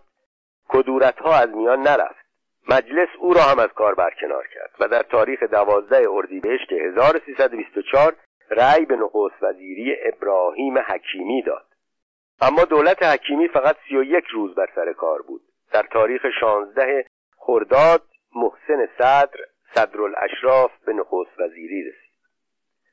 کدورت ها از میان نرفت. مجلس او را هم از کار برکنار کرد و در تاریخ دوازده اردیبهشت 1324 رأی به نخست وزیری ابراهیم حکیمی داد. اما دولت حکیمی فقط سی و یک روز بر سر کار بود. در تاریخ شانزده خرداد محسن صدر صدرالاشراف به نخست وزیری رسید.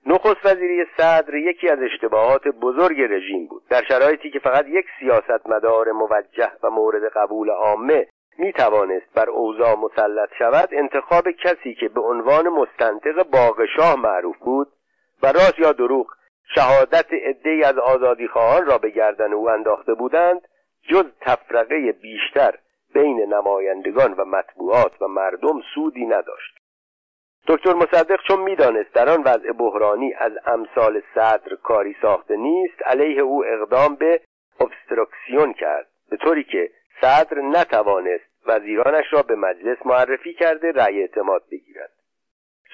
نخست وزیری صدر یکی از اشتباهات بزرگ رژیم بود. در شرایطی که فقط یک سیاستمدار موجه و مورد قبول عامه می توانست بر اوضاع مسلط شود انتخاب کسی که به عنوان مستنطق باغشاه معروف بود و راست یا دروغ شهادت عدهای از آزادیخواهان را به گردن او انداخته بودند جز تفرقه بیشتر بین نمایندگان و مطبوعات و مردم سودی نداشت. دکتر مصدق چون می‌دانست در آن وضع بحرانی از امثال صدر کاری ساخته نیست علیه او اقدام به ابسترکسیون کرد به طوری که صدر نتوانست وزیرانش را به مجلس معرفی کرده رأی اعتماد بگیرد.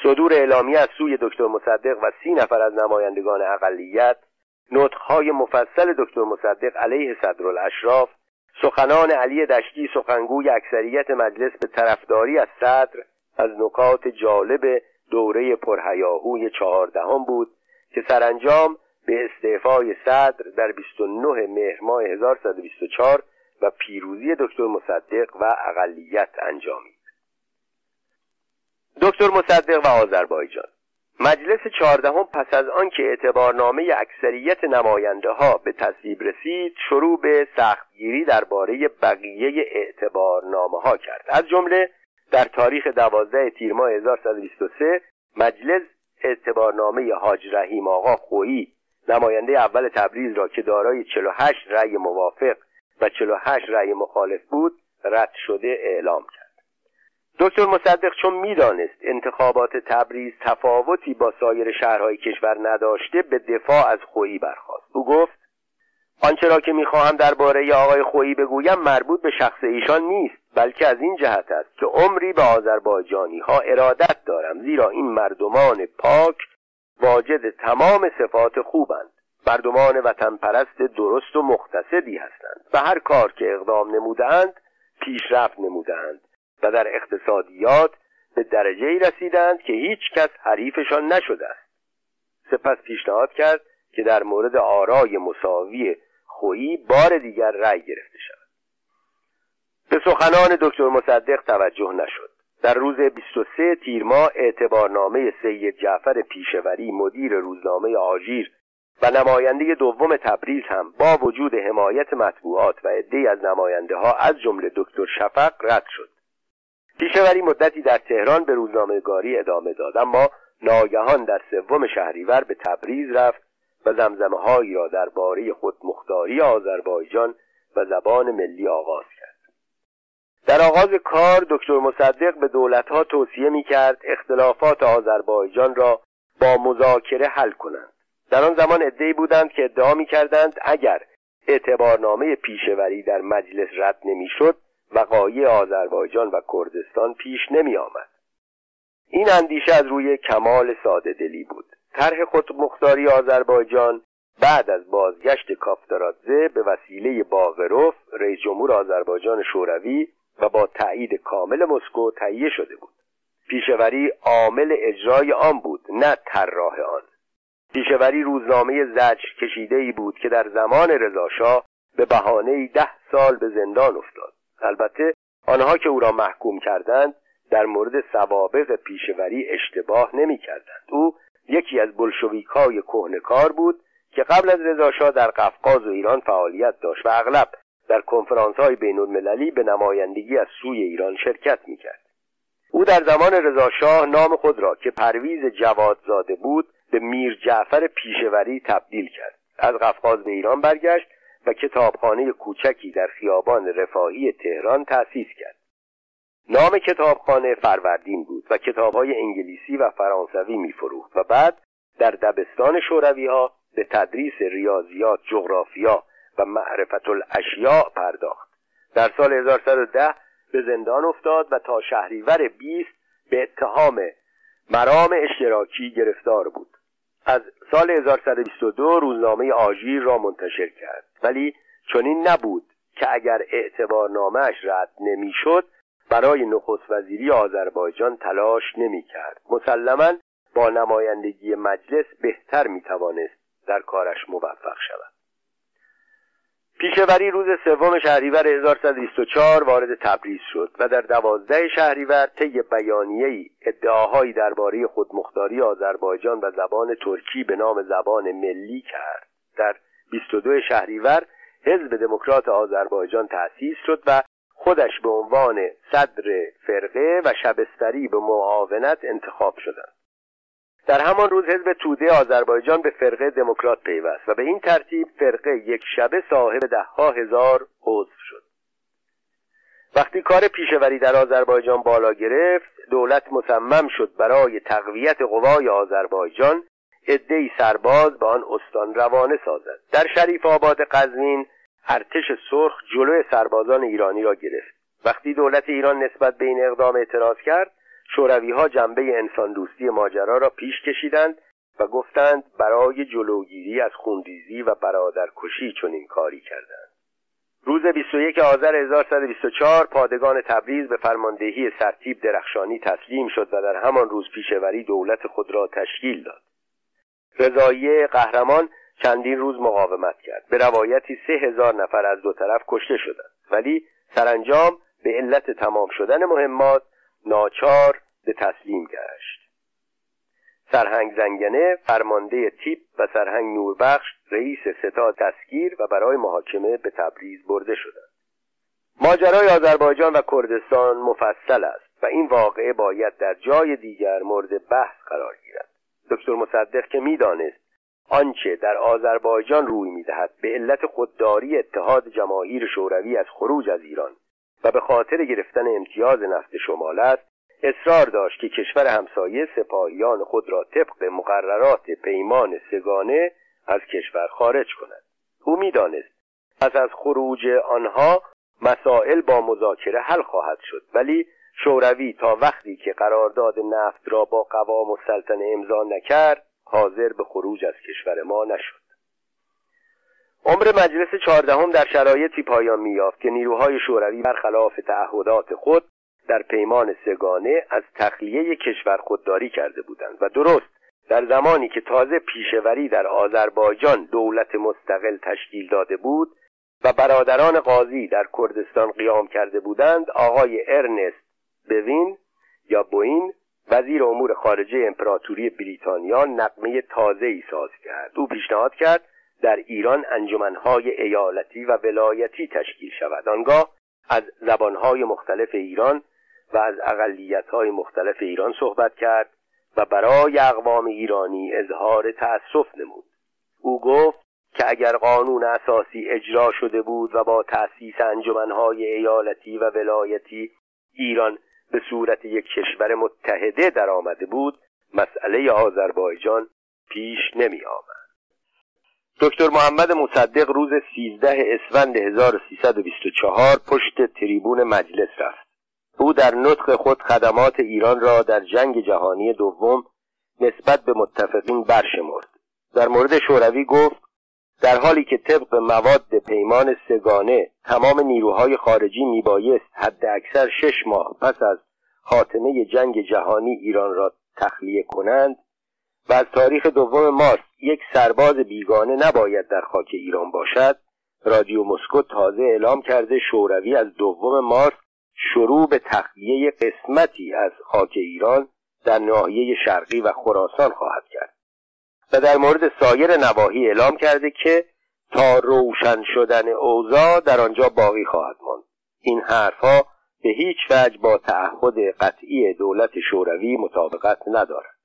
صدور اعلامی از سوی دکتر مصدق و سی نفر از نمایندگان اقلیت نطقهای مفصل دکتر مصدق علیه صدرالاشراف سخنان علی دشتی سخنگوی اکثریت مجلس به طرفداری از صدر از نکات جالب دوره پرهیاهوی چهاردهم بود که سرانجام به استعفای صدر در 29 مهر ماه 1124 و پیروزی دکتر مصدق و اقلیت انجامید. دکتر مصدق و آذربایجان مجلس چهاردهم پس از آنکه اعتبارنامه اکثریت نماینده ها به تصویب رسید شروع به سختگیری درباره بقیه اعتبارنامه ها کرد. از جمله در تاریخ دوازده تیر ماه 1123 مجلس اعتبارنامه حاج رحیم آقا خویی نماینده اول تبریز را که دارای 48 رأی موافق و 48 رأی مخالف بود رد شده اعلام کرد. دکتر مصدق چون می‌دانست انتخابات تبریز تفاوتی با سایر شهرهای کشور نداشته به دفاع از خویی برخواست او گفت آنچه را که می‌خواهم درباره آقای خویی بگویم مربوط به شخص ایشان نیست بلکه از این جهت است که عمری به آذربایجانی ها ارادت دارم زیرا این مردمان پاک واجد تمام صفات خوبند. مردمان وطن پرست درست و مقتصدی هستند. و هر کار که اقدام نمودند پیشرفت نمودند و در اقتصادیات به درجه ای رسیدند که هیچ کس حریفشان نشده است. سپس پیشنهاد کرد که در مورد آرای مساوی خویی بار دیگر رأی گرفته شود. به سخنان دکتر مصدق توجه نشد. در روز 23 تیر ماه اعتبارنامه سید جعفر پیشوری مدیر روزنامه آژیر و نماینده دوم تبریز هم با وجود حمایت مطبوعات و عدهای از نماینده ها از جمله دکتر شفق رد شد. پیشوری مدتی در تهران به روزنامهگاری ادامه داد اما ناگهان در سوم شهریور به تبریز رفت و زمزمه هایی را درباره خودمختاری آذربایجان و زبان ملی آغاز کرد. در آغاز کار دکتر مصدق به دولتها توصیه می کرد اختلافات آذربایجان را با مذاکره حل کنند. در آن زمان عدهای بودند که ادعا می کردند اگر اعتبارنامه پیشوری در مجلس رد نمی‌شد وقایع آذربایجان و کردستان پیش نمی آمد. این اندیشه از روی کمال ساده دلی بود. طرح خودمختاری آذربایجان بعد از بازگشت کافترادزه به وسیله باغروف رئیس جمهور آذربایجان شوروی و با تایید کامل مسکو تهیه شده بود. پیشوری عامل اجرای آن بود نه طراح آن. پیشوری روزنامه زجر کشیده ای بود که در زمان رضاشاه به بهانه ده سال به زندان افتاد. البته آنها که او را محکوم کردند در مورد سوابق پیشوری اشتباه نمی کردند. او یکی از بلشویک های کهنکار بود که قبل از رضاشاه در قفقاز و ایران فعالیت داشت و اغلب در کنفرانس های بین المللی به نمایندگی از سوی ایران شرکت می کرد. او در زمان رضاشاه نام خود را که پرویز جوادزاده بود به میر جعفر پیشوری تبدیل کرد از قفقاز به ایران برگشت و کتابخانه کوچکی در خیابان رفاهی تهران تأسیس کرد نام کتابخانه فروردین بود و کتابهای انگلیسی و فرانسوی میفروخت و بعد در دبستان شوروی ها به تدریس ریاضیات جغرافیا و معرفت الاشیاء پرداخت. در سال 1110 به زندان افتاد و تا شهریور 20 به اتهام مرام اشتراکی گرفتار بود. از سال 1122 روزنامه آژیر را منتشر کرد. ولی چنین نبود که اگر اعتبارنامهش رد نمی‌شد برای نخست وزیری آذربایجان تلاش نمی کرد مسلما با نمایندگی مجلس بهتر می توانست در کارش موفق شود. پیشوری روز سوم شهریور 1124 وارد تبریز شد و در دوازده شهریور طی بیانیه‌ای ادعاهایی درباره خودمختاری آذربایجان و زبان ترکی به نام زبان ملی کرد. در 22 شهریور حزب دموکرات آذربایجان تأسیس شد و خودش به عنوان صدر فرقه و شبستری به معاونت انتخاب شدند. در همان روز حزب توده آذربایجان به فرقه دموکرات پیوست و به این ترتیب فرقه یک شبه صاحب دهها هزار عضو شد. وقتی کار پیشوری در آذربایجان بالا گرفت دولت مصمم شد برای تقویت قوای آذربایجان عدهای سرباز به آن استان روانه سازد. در شریف آباد قزوین ارتش سرخ جلو سربازان ایرانی را گرفت. وقتی دولت ایران نسبت به این اقدام اعتراض کرد شوروی ها جنبه انسان دوستی ماجرا را پیش کشیدند و گفتند برای جلوگیری از خوندیزی و برادرکشی چنین کاری کردند. روز 21 آذر 1124 پادگان تبریز به فرماندهی سرتیب درخشانی تسلیم شد و در همان روز پیشوری دولت خود را تشکیل داد. رضایی قهرمان چندین روز مقاومت کرد. به روایتی سه هزار نفر از دو طرف کشته شدند. ولی سرانجام به علت تمام شدن مهمات ناچار به تسلیم گشت. سرهنگ زنگنه فرمانده تیپ و سرهنگ نوربخش رئیس ستا دستگیر و برای محاکمه به تبریز برده شدند. ماجرای آذربایجان و کردستان مفصل است و این واقعه باید در جای دیگر مورد بحث قرار گیرد. دکتر مصدق که می‌دانست آنچه در آذربایجان روی می‌دهد به علت خودداری اتحاد جماهیر شوروی از خروج از ایران و به خاطر گرفتن امتیاز نفت شمال است اصرار داشت که کشور همسایه سپاهیان خود را طبق مقررات پیمان سگانه از کشور خارج کند. او می‌دانست پس از خروج آنها مسائل با مذاکره حل خواهد شد ولی شوروی تا وقتی که قرارداد نفت را با قوام السلطنه امضا نکرد حاضر به خروج از کشور ما نشد. عمر مجلس چهاردهم در شرایطی پایان میافت که نیروهای شوروی برخلاف تعهدات خود در پیمان سگانه از تخلیه کشور خودداری کرده بودند و درست در زمانی که تازه پیشوری در آذربایجان دولت مستقل تشکیل داده بود و برادران قاضی در کردستان قیام کرده بودند آقای ارنست بوین یا بوین وزیر امور خارجه امپراتوری بریتانیا نقمه تازه ای ساز کرد. او پیشنهاد کرد در ایران انجمنهای ایالتی و ولایتی تشکیل شود. آنگاه از زبانهای مختلف ایران و از اقلیتهای مختلف ایران صحبت کرد و برای اقوام ایرانی اظهار تأسف نمود. او گفت که اگر قانون اساسی اجرا شده بود و با تأسیس انجمنهای ایالتی و ولایتی ایران به صورت یک کشور متحده در آمده بود مسئله آذربایجان پیش نمی آمد دکتر محمد مصدق روز 13 اسفند 1324 پشت تریبون مجلس رفت. او در نطق خود خدمات ایران را در جنگ جهانی دوم نسبت به متفقین برشمرد. در مورد شوروی گفت در حالی که طبق مواد پیمان سگانه تمام نیروهای خارجی میبایست حد اکثر شش ماه پس از خاتمه جنگ جهانی ایران را تخلیه کنند و از تاریخ دوم مارس یک سرباز بیگانه نباید در خاک ایران باشد رادیو مسکو تازه اعلام کرده شوروی از دوم مارس شروع به تخلیه قسمتی از خاک ایران در ناحیه شرقی و خراسان خواهد کرد. و در مورد سایر نواحی اعلام کرده که تا روشن شدن اوضاع در آنجا باقی خواهد ماند. این حرفها به هیچ وجه با تعهد قطعی دولت شوروی مطابقت ندارد.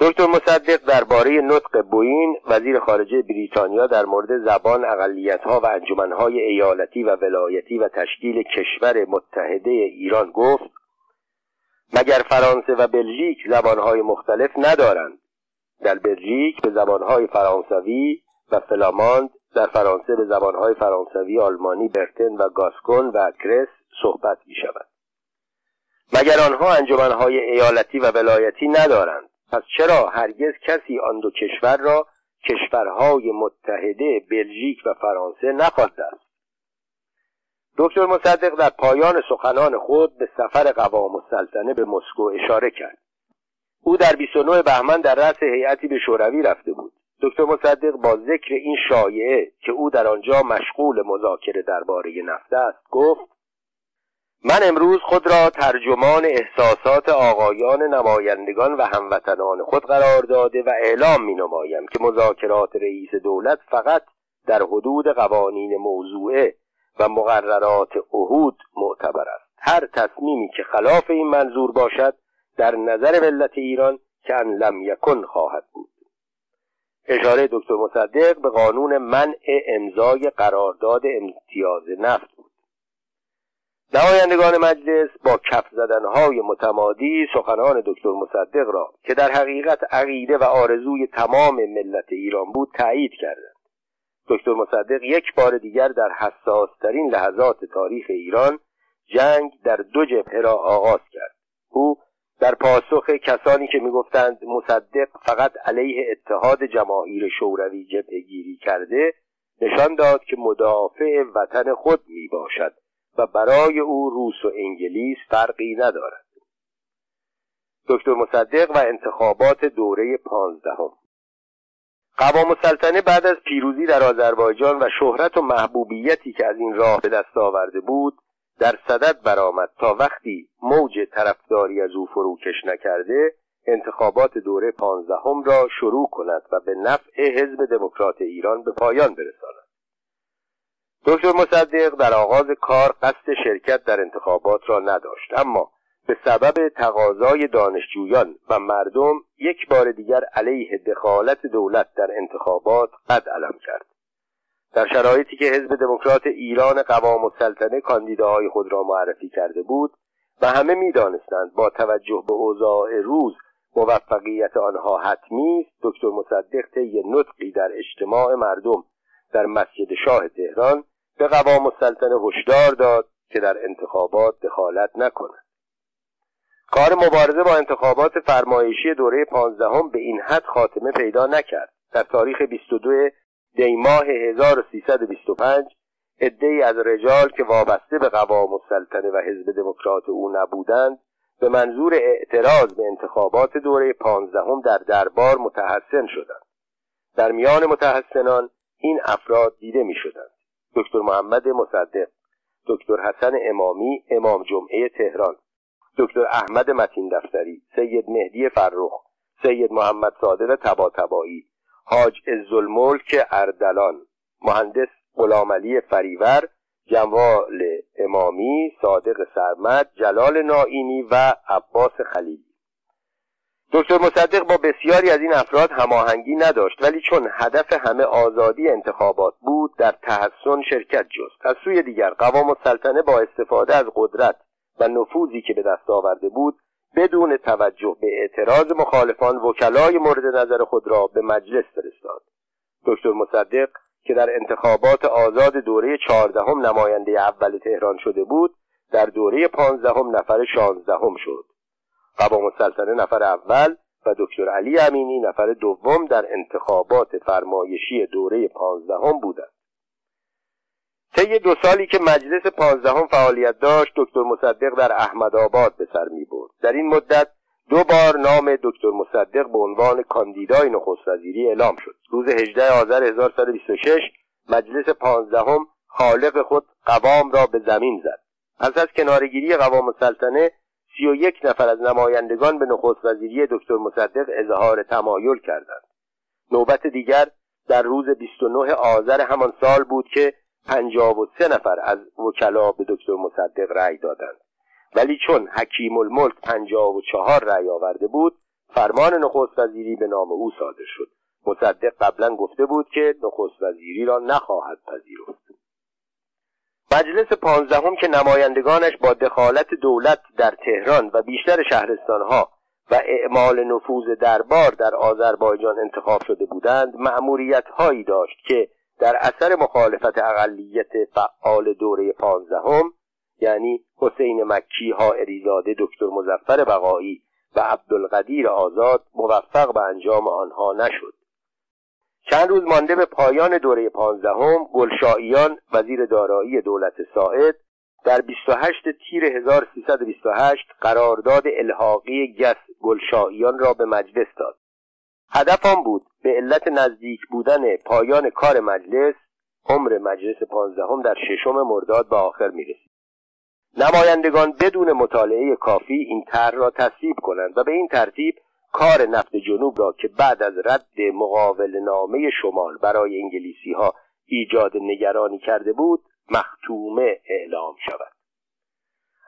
دکتر مصدق درباره نطق بوین وزیر خارجه بریتانیا در مورد زبان اقلیتها و انجمنهای ایالتی و ولایتی و تشکیل کشور متحده ایران گفت مگر فرانسه و بلژیک زبانهای مختلف ندارند در بلژیک به زبانهای فرانسوی و فلاماند در فرانسه به زبانهای فرانسوی آلمانی برتن و گاسکون و کرس صحبت می شود مگر آنها انجمنهای ایالتی و ولایتی ندارند؟ پس چرا هرگز کسی آن دو کشور را کشورهای متحده بلژیک و فرانسه نخوانده است؟ دکتر مصدق در پایان سخنان خود به سفر قوام السلطنه به مسکو اشاره کرد. او در 29 بهمن در رأس هیئتی به شوروی رفته بود. دکتر مصدق با ذکر این شایعه که او در آنجا مشغول مذاکره درباره نفت است گفت من امروز خود را ترجمان احساسات آقایان نمایندگان و هموطنان خود قرار داده و اعلام می نمایم که مذاکرات رئیس دولت فقط در حدود قوانین موضوعه و مقررات عهود معتبر است. هر تصمیمی که خلاف این منظور باشد در نظر ملت ایران که ان لم یکن خواهد بود. اشاره دکتر مصدق به قانون منع امضای قرارداد امتیاز نفت بود. نمایندگان مجلس با کف زدنهای متمادی سخنان دکتر مصدق را که در حقیقت عقیده و آرزوی تمام ملت ایران بود تایید کردند. دکتر مصدق یک بار دیگر در حساسترین لحظات تاریخ ایران جنگ در دو جبهه را آغاز کرد. او در پاسخ کسانی که می‌گفتند مصدق فقط علیه اتحاد جماهیر شوروی جبهه گیری کرده نشان داد که مدافع وطن خود می باشد و برای او روس و انگلیس فرقی ندارد. دکتر مصدق و انتخابات دوره پانزدهم. قوام السلطنه بعد از پیروزی در آذربایجان و شهرت و محبوبیتی که از این راه به دست آورده بود در صدد برآمد تا وقتی موج طرفداری از او فروکش نکرده انتخابات دوره پانزدهم را شروع کند و به نفع حزب دموکرات ایران به پایان برساند. دکتر مصدق در آغاز کار قصد شرکت در انتخابات را نداشت اما به سبب تقاضای دانشجویان و مردم یک بار دیگر علیه دخالت دولت در انتخابات قد علم کرد. در شرایطی که حزب دموکرات ایران قوام السلطنه کاندیداهای خود را معرفی کرده بود و همه می‌دانستند با توجه به اوضاع روز موفقیت آنها حتمی است دکتر مصدق طی نطقی در اجتماع مردم در مسجد شاه تهران به قوام السلطنه هشدار داد که در انتخابات دخالت نکند. کار مبارزه با انتخابات فرمایشی دوره پانزدهم به این حد خاتمه پیدا نکرد. در تاریخ 22 دی ماه 1325 عدهای از رجال که وابسته به قوام السلطنه و حزب دموکرات او نبودند به منظور اعتراض به انتخابات دوره پانزدهم در دربار متحسن شدند. در میان متحسنان این افراد دیده می شدند دکتر محمد مصدق دکتر حسن امامی امام جمعه تهران دکتر احمد متین دفتری سید مهدی فرخ سید محمد صادق تباتبایی حاج عزالملک اردلان مهندس غلامعلی فریور جوال امامی صادق سرمد جلال نائینی و عباس خلیلی. دکتر مصدق با بسیاری از این افراد هماهنگی نداشت ولی چون هدف همه آزادی انتخابات بود در تحسن شرکت جست. از سوی دیگر قوام السلطنه با استفاده از قدرت و نفوذی که به دست آورده بود بدون توجه به اعتراض مخالفان وکلای مورد نظر خود را به مجلس فرستاد. دکتر مصدق که در انتخابات آزاد دوره چهاردهم نماینده اول تهران شده بود در دوره پانزدهم نفر شانزدهم شد. قوام السلطنه نفر اول و دکتر علی امینی نفر دوم در انتخابات فرمایشی دوره پانزدهم بودند. طی دو سالی که مجلس پانزدهم فعالیت داشت دکتر مصدق در احمدآباد به سر می برد. در این مدت دو بار نام دکتر مصدق به عنوان کاندیدای نخست وزیری اعلام شد. روز 18 آذر 1126 مجلس پانزدهم خالق خود قوام را به زمین زد. پس از کنارگیری قوام السلطنه سی و یک نفر از نمایندگان به نخست وزیری دکتر مصدق اظهار تمایل کردند. نوبت دیگر در روز 29 آذر همان سال بود که پنجاب و سه نفر از وکلا به دکتر مصدق رأی دادند. ولی چون حکیم الملک پنجاب و چهار رأی آورده بود فرمان نخست وزیری به نام او صادر شد. مصدق قبلا گفته بود که نخست وزیری را نخواهد پذیرفت. مجلس پانزدهم که نمایندگانش با دخالت دولت در تهران و بیشتر شهرستانها و اعمال نفوذ دربار در آذربایجان انتخاب شده بودند مأموریت هایی داشت که در اثر مخالفت اقلیت فعال دوره پانزدهم یعنی حسین مکی ها اریزاده دکتر مزفر بقایی و عبدالقدیر آزاد موفق به انجام آنها نشد. چند روز مانده به پایان دوره پانزدهم گلشاییان وزیر دارایی دولت ساعد در 28 تیر 1328 قرارداد الحاقی گس گلشاییان را به مجلس داد. هدف آن بود به علت نزدیک بودن پایان کار مجلس عمر مجلس پانزدهم در ششم مرداد به آخر می‌رسید. نمایندگان بدون مطالعه کافی این طرح را تصویب کنند و به این ترتیب کار نفت جنوب را که بعد از رد مقاول نامه شمال برای انگلیسی ها ایجاد نگرانی کرده بود مختومه اعلام شود.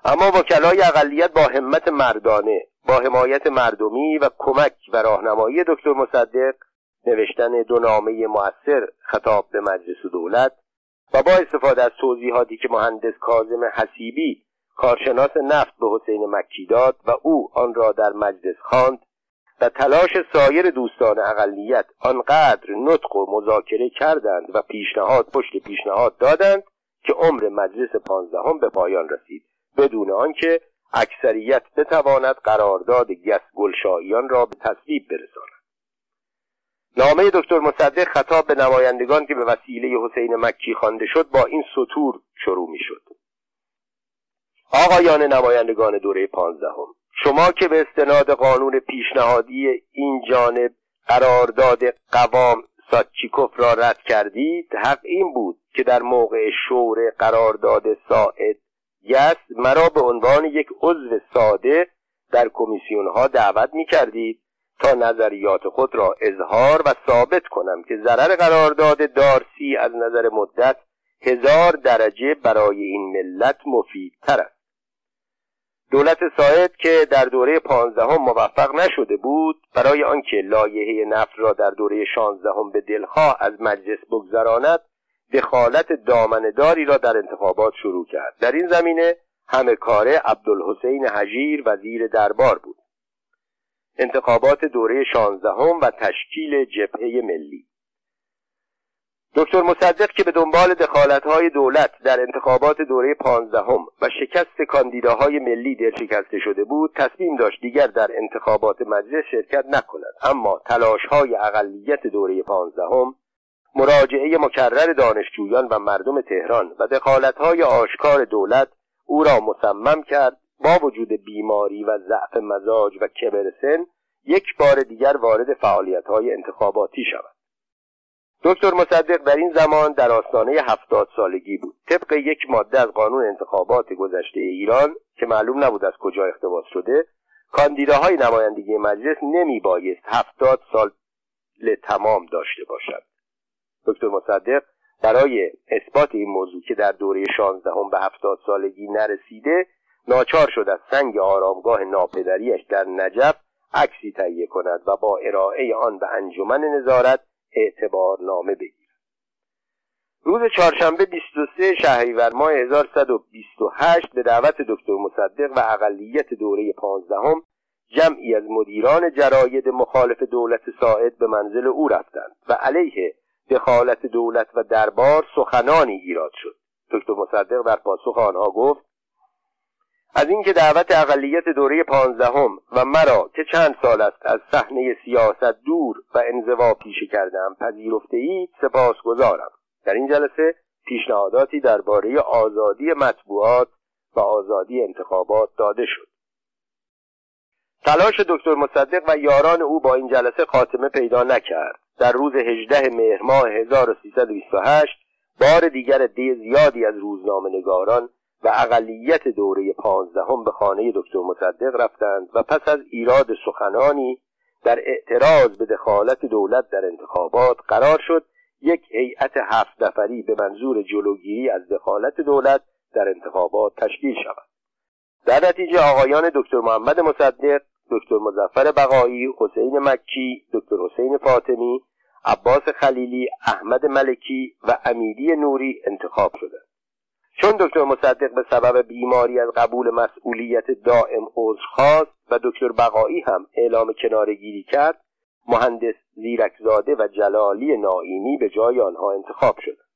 اما وکلای اقلیت با همت مردانه با حمایت مردمی و کمک و راهنمایی دکتر مصدق نوشتن دو نامه موثر خطاب به مجلس دولت و با استفاده از توضیحاتی که مهندس کاظم حسیبی کارشناس نفت به حسین مکی داد و او آن را در مجلس خواند و تلاش سایر دوستان اقلیت آنقدر نطق و مذاکره کردند و پیشنهاد پشت پیشنهاد دادند که عمر مجلس پانزدهم به پایان رسید. بدون آنکه اکثریت بتواند قرارداد گس گلشاییان را به تصویب برساند. نامه دکتر مصدق خطاب به نمایندگان که به وسیله حسین مکی خوانده شد با این سطور شروع می شد آقایان نمایندگان دوره پانزدهم شما که به استناد قانون پیشنهادی این جانب قرارداد قوام ساتچیکوف را رد کردید حق این بود که در موقع شور قرارداد ساعد یس مرا به عنوان یک عضو ساده در کمیسیون ها دعوت می کردید تا نظریات خود را اظهار و ثابت کنم که ضرر قرارداد دارسی از نظر مدت هزار درجه برای این ملت مفیدتر است. دولت ساعد که در دوره پانزدهم موفق نشده بود برای آنکه لایحه نفت را در دوره شانزدهم به دلها از مجلس بگذراند دخالت دامنداری را در انتخابات شروع کرد. در این زمینه همه کاره عبدالحسین حجیر وزیر دربار بود. انتخابات دوره شانزدهم و تشکیل جبهه ملی. دکتر مصدق که به دنبال دخالتهای دولت در انتخابات دوره پانزدهم و شکست کاندیداهای ملی شکسته شده بود تصمیم داشت دیگر در انتخابات مجلس شرکت نکند. اما تلاشهای اقلیت دوره پانزدهم مراجعه مکرر دانشجویان و مردم تهران و دخالتهای آشکار دولت او را مصمم کرد با وجود بیماری و ضعف مزاج و کبر سن یک بار دیگر وارد فعالیتهای انتخاباتی شود. دکتر مصدق در این زمان در آستانه هفتاد سالگی بود. طبق یک ماده از قانون انتخابات گذشته ایران که معلوم نبود از کجا اقتباس شده کاندیداهای نمایندگی مجلس نمی بایست هفتاد سال تمام داشته باشد. دکتر مصدق برای اثبات این موضوع که در دوره شانزدهم به هفتاد سالگی نرسیده ناچار شد از سنگ آرامگاه ناپدریش در نجف عکسی تهیه کند و با ارائه آن به انجمن نظارت اعتبار نامه بگیرد. روز چهارشنبه 23 شهریور ماه 1128 به دعوت دکتر مصدق و اقلیت دوره پانزدهم جمعی از مدیران جراید مخالف دولت ساعد به منزل او رفتند و علیه دخالت دولت و دربار سخنانی ایراد شد. دکتر مصدق در پاسخ آنها گفت از اینکه دعوت اقلیت دوره پانزدهم و مرا که چند سال است از صحنه سیاست دور و انزوا پیشه کردم پذیرفته اید سپاس گذارم در این جلسه پیشنهاداتی درباره آزادی مطبوعات و آزادی انتخابات داده شد. تلاش دکتر مصدق و یاران او با این جلسه خاتمه پیدا نکرد. در روز 18 مهر ماه 1328 بار دیگر دی زیادی از روزنامه نگاران و اقلیت دوره پانزدهم به خانه دکتر مصدق رفتند و پس از ایراد سخنانی در اعتراض به دخالت دولت در انتخابات قرار شد یک هیئت هفت نفری به منظور جلوگیری از دخالت دولت در انتخابات تشکیل شود. در نتیجه آقایان دکتر محمد مصدق دکتر مزفر بقایی حسین مکی دکتر حسین فاطمی عباس خلیلی احمد ملکی و امیری نوری انتخاب شدند چون دکتر مصدق به سبب بیماری از قبول مسئولیت دائم عذر خواست و دکتر بقایی هم اعلام کنارگیری کرد مهندس زیرکزاده و جلالی نائینی به جای آنها انتخاب شدند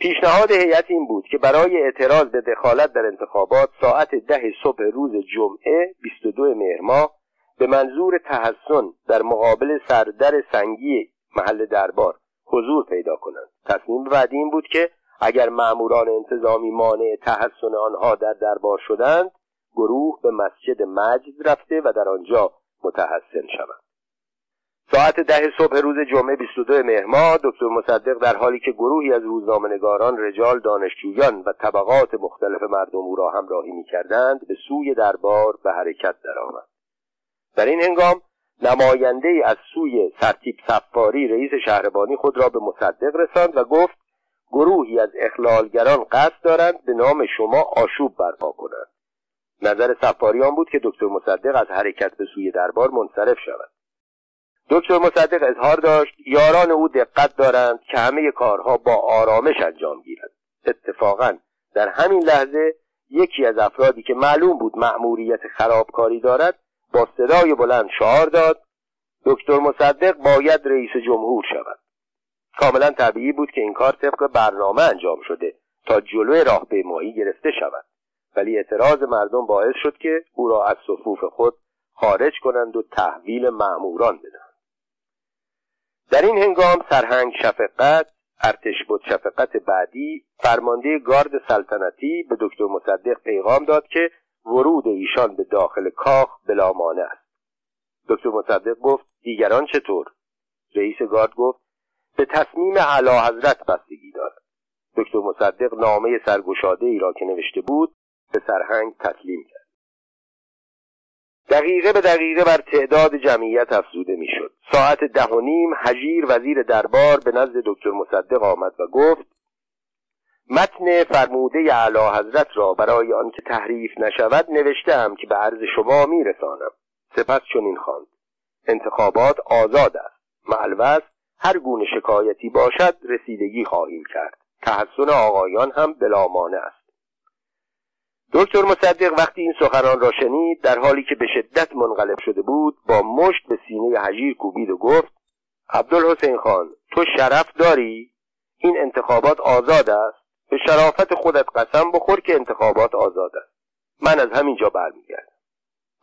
پیشنهاد هیئت این بود که برای اعتراض به دخالت در انتخابات ساعت ده صبح روز جمعه 22 مهر ماه به منظور تحسن در مقابل سردر سنگی محل دربار حضور پیدا کنند. تصمیم بعدی این بود که اگر ماموران انتظامی مانع تحسن آنها در دربار شدند گروه به مسجد مجد رفته و در آنجا متحسن شوند. ساعت ده صبح روز جمعه 22 مهر ماه دکتر مصدق در حالی که گروهی از روزنامه‌نگاران رجال دانشجویان و طبقات مختلف مردم او را همراهی می‌کردند به سوی دربار به حرکت درآمد. در این هنگام نماینده از سوی سرتیب سفاری رئیس شهربانی خود را به مصدق رساند و گفت گروهی از اخلالگران قصد دارند به نام شما آشوب برپا کنند. نظر سفاریان بود که دکتر مصدق از حرکت به سوی دربار منصرف شود. دکتر مصدق اظهار داشت یاران او دقت دارند که همه کارها با آرامش انجام گیرد. اتفاقا در همین لحظه یکی از افرادی که معلوم بود مأموریت خرابکاری دارد با صدای بلند شعار داد دکتر مصدق باید رئیس جمهور شود. کاملا طبیعی بود که این کار طبق برنامه انجام شده تا جلوی راه ماهی گرفته شود. ولی اعتراض مردم باعث شد که او را از صفوف خود خارج کنند و تحویل معموران بدهند. در این هنگام سرهنگ شفقت ارتش بود شفقت بعدی فرمانده گارد سلطنتی به دکتر مصدق پیغام داد که ورود ایشان به داخل کاخ بلامانه است. دکتر مصدق گفت دیگران چطور؟ رئیس گارد گفت به تصمیم اعلی حضرت بستگی دارد. دکتر مصدق نامه سرگشاده ای را که نوشته بود به سرهنگ تسلیم کرد. دقیقه به دقیقه بر تعداد جمعیت افزوده می‌شد. ساعت ده و نیم حجیر وزیر دربار به نزد دکتر مصدق آمد و گفت متن فرموده اعلی حضرت را برای آنکه تحریف نشود نوشتم که به عرض شما میرسانم. سپس چنین خواند. انتخابات آزاد است. معلوس هر گونه شکایتی باشد رسیدگی خواهیم کرد. تحسن آقایان هم بلامانه است. دکتر مصدق وقتی این سخنان را شنید در حالی که به شدت منقلب شده بود با مشت به سینه حجیر کوبید و گفت عبدالحسین خان تو شرف داری؟ این انتخابات آزاد است؟ به شرافت خودت قسم بخور که انتخابات آزاد است. من از همینجا برمیگردم.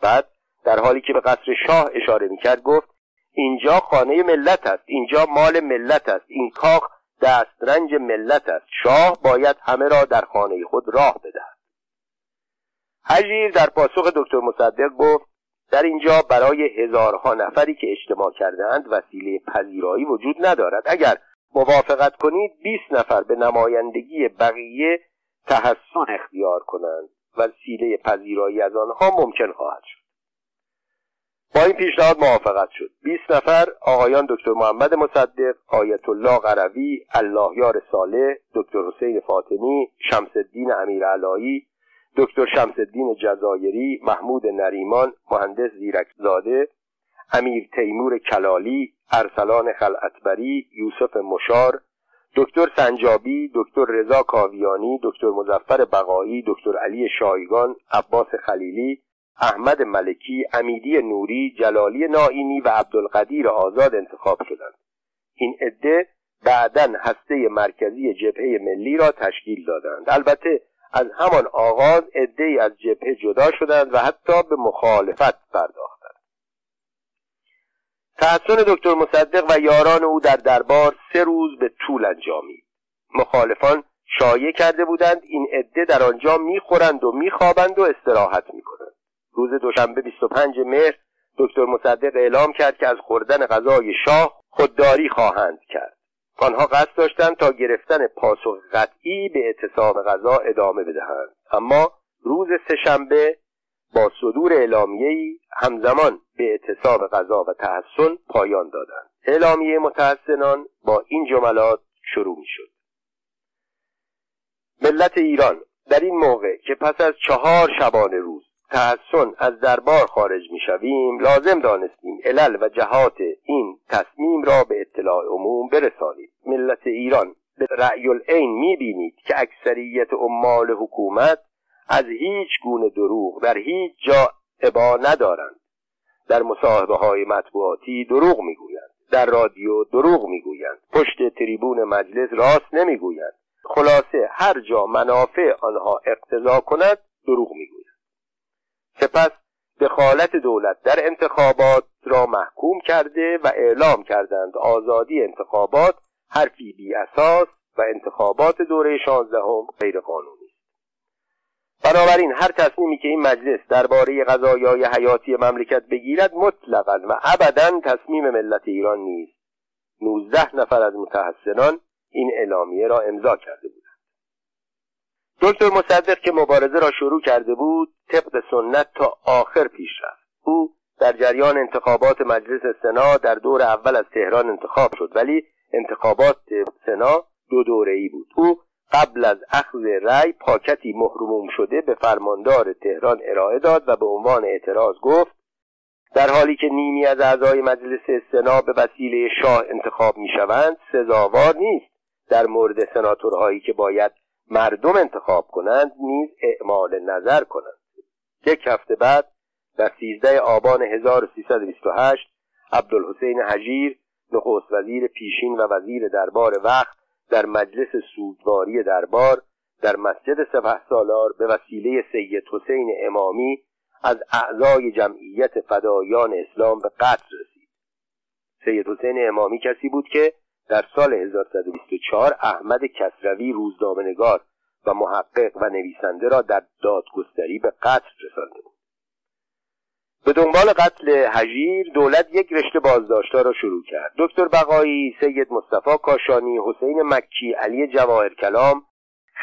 بعد در حالی که به قصر شاه اشاره می‌کرد گفت اینجا خانه ملت است اینجا مال ملت است این کاخ دسترنج ملت است. شاه باید همه را در خانه خود راه بدهد. حجیر در پاسخ دکتر مصدق گفت در اینجا برای هزارها نفری که اجتماع کردهاند وسیله پذیرایی وجود ندارد. اگر موافقت کنید 20 نفر به نمایندگی بقیه تحسن اختیار کنند وسیله پذیرایی از آنها ممکن خواهد شد. با این پیشنهاد موافقت شد. 20 نفر آقایان دکتر محمد مصدق آیت الله قروی اللهیار صالح دکتر حسین فاطمی شمس الدین امیر علایی دکتر شمس الدین جزایری محمود نریمان مهندس زیرکزاده امیر تیمور کلالی ارسلان خلعتبری یوسف مشار دکتر سنجابی دکتر رضا کاویانی دکتر مزفر بقایی دکتر علی شایگان عباس خلیلی احمد ملکی امیدی نوری جلالی نائینی و عبدالقدیر آزاد انتخاب شدند. این عده بعدا هسته مرکزی جبهه ملی را تشکیل دادند. البته از همان آغاز عدهای از جبهه جدا شدند و حتی به مخالفت پرداختند تحسن دکتر مصدق و یاران او در دربار سه روز به طول انجامید. مخالفان شایع کرده بودند این عده در آنجا می‌خورند و میخوابند و استراحت می‌کنند. روز دوشنبه 25 مهر دکتر مصدق اعلام کرد که از خوردن غذای شاه خودداری خواهند کرد. آنها قصد داشتند تا گرفتن پاسخ قطعی به اعتصاب غذا ادامه بدهند. اما روز سهشنبه با صدور اعلامیه‌ای همزمان به اعتصاب غذا و تحسن پایان دادند. اعلامیه متحسنان با این جملات شروع می‌شد. ملت ایران در این موقع که پس از چهار شبانه روز تحسن از دربار خارج می‌شویم لازم دانستیم علل و جهات این تصمیم را به اطلاع عموم برسانیم ملت ایران به رأی العین می‌بینید که اکثریت عمال حکومت از هیچ گونه دروغ در هیچ جا عبا ندارند. در مصاحبه های مطبوعاتی دروغ می‌گویند. در رادیو دروغ می‌گویند. پشت تریبون مجلس راست نمی‌گویند. خلاصه هر جا منافع آنها اقتضا کند دروغ می‌گویند. سپس دخالت دولت در انتخابات را محکوم کرده و اعلام کردند آزادی انتخابات حرفی بی اساس و انتخابات دوره شانزدهم غیر قانونی بنابراین هر تصمیمی که این مجلس درباره قضایای حیاتی مملکت بگیرد مطلقا و ابدا تصمیم ملت ایران نیست. نوزده نفر از متحسنان این اعلامیه را امضا کرده بودند. دکتر مصدق که مبارزه را شروع کرده بود طبق سنت تا آخر پیش رفت. او در جریان انتخابات مجلس سنا در دور اول از تهران انتخاب شد ولی انتخابات سنا دو دوره ای بود. او قبل از اخذ رأی پاکتی مهرموم شده به فرماندار تهران ارائه داد و به عنوان اعتراض گفت در حالی که نیمی از اعضای مجلس سنا به وسیله شاه انتخاب می شوند سزاوار نیست. در مورد سناتورهایی که باید مردم انتخاب کنند نیز اعمال نظر کنند. یک هفته بعد در 13 آبان 1328 عبدالحسین حجیر نخست وزیر پیشین و وزیر دربار وقت در مجلس سودواری دربار در مسجد سپه سالار به وسیله سید حسین امامی از اعضای جمعیت فدایان اسلام به قتل رسید. سید حسین امامی کسی بود که در سال 1124 احمد کسروی روزنامه‌نگار و محقق و نویسنده را در دادگستری به قتل رسانده بود. به دنبال قتل حجیر دولت یک رشته بازداشتها را شروع کرد. دکتر بقایی سید مصطفی کاشانی حسین مکی علی جواهر کلام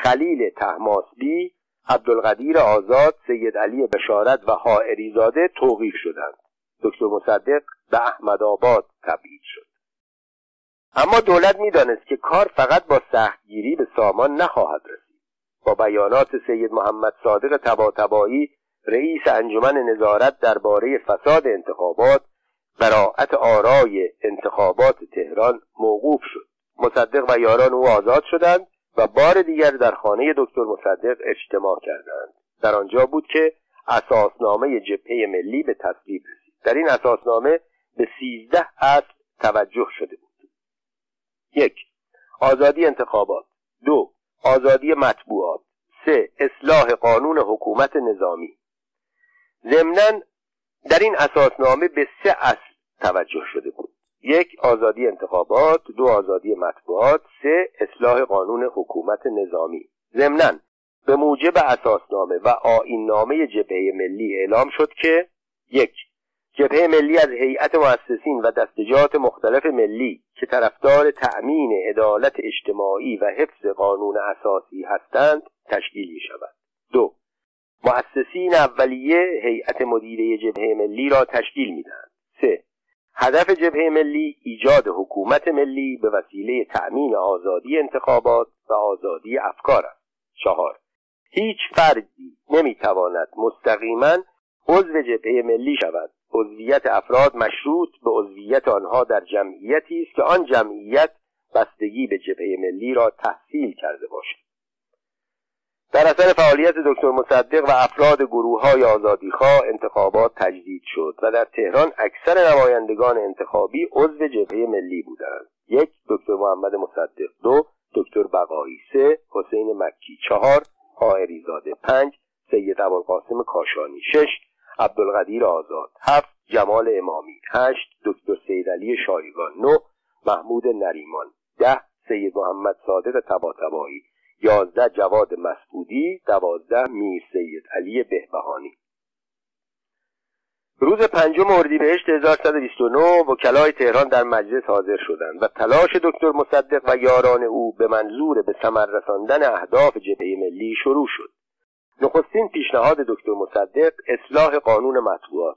خلیل تحماسبی عبدالقدیر آزاد سید علی بشارت و حائری زاده توقیف شدند. دکتر مصدق به احمد آباد تبعید شد. اما دولت می‌دانست که کار فقط با سختگیری به سامان نخواهد رسید. با بیانات سید محمد صادق تباتبایی رئیس انجمن نظارت درباره فساد انتخابات براعت آرای انتخابات تهران موقوف شد. مصدق و یاران او آزاد شدند و بار دیگر در خانه دکتر مصدق اجتماع کردند. در آنجا بود که اساسنامه جبهه ملی به تصویب رسید. در این اساسنامه به سیزده اصل توجه شده بود. یک آزادی انتخابات. دو آزادی مطبوعات. سه اصلاح قانون حکومت نظامی. ضمنا در این اساسنامه به سه اصل توجه شده بود. یک آزادی انتخابات دو آزادی مطبوعات سه اصلاح قانون حکومت نظامی. ضمنا به موجب اساسنامه و آیننامه جبهه ملی اعلام شد که یک جبهه ملی از هیئت مؤسسین و دستجات مختلف ملی که طرفدار تأمین عدالت اجتماعی و حفظ قانون اساسی هستند تشکیل می شود دو مؤسسین اولیه هیئت مدیره جبهه ملی را تشکیل می‌دهند. سه هدف جبهه ملی ایجاد حکومت ملی به وسیله تأمین آزادی انتخابات و آزادی افکار است. چهار هیچ فردی نمی‌تواند مستقیما عضو جبهه ملی شود. عضویت افراد مشروط به عضویت آنها در جمعیتی است که آن جمعیت بستگی به جبهه ملی را تحصیل کرده باشد. در اثر فعالیت دکتر مصدق و افراد گروه های آزادیخواه انتخابات تجدید شد و در تهران اکثر نمایندگان انتخابی عضو جبهه ملی بودند. یک دکتر محمد مصدق. دو دکتر بقایی. سه حسین مکی. چهار حائری زاده. پنج سید ابوالقاسم کاشانی. شش عبدالقدیر آزاد. هفت جمال امامی. هشت دکتر سید علی شایگان نه محمود نریمان. ده سید محمد صادق تباتبایی. یازده جواد مسعودی دوازده میر سید علی بهبهانی. روز پنجم اردیبهشت 1129 وکلای تهران در مجلس حاضر شدند و تلاش دکتر مصدق و یاران او به منظور به ثمر رساندن اهداف جبهه ملی شروع شد. نخستین پیشنهاد دکتر مصدق اصلاح قانون مطبوعات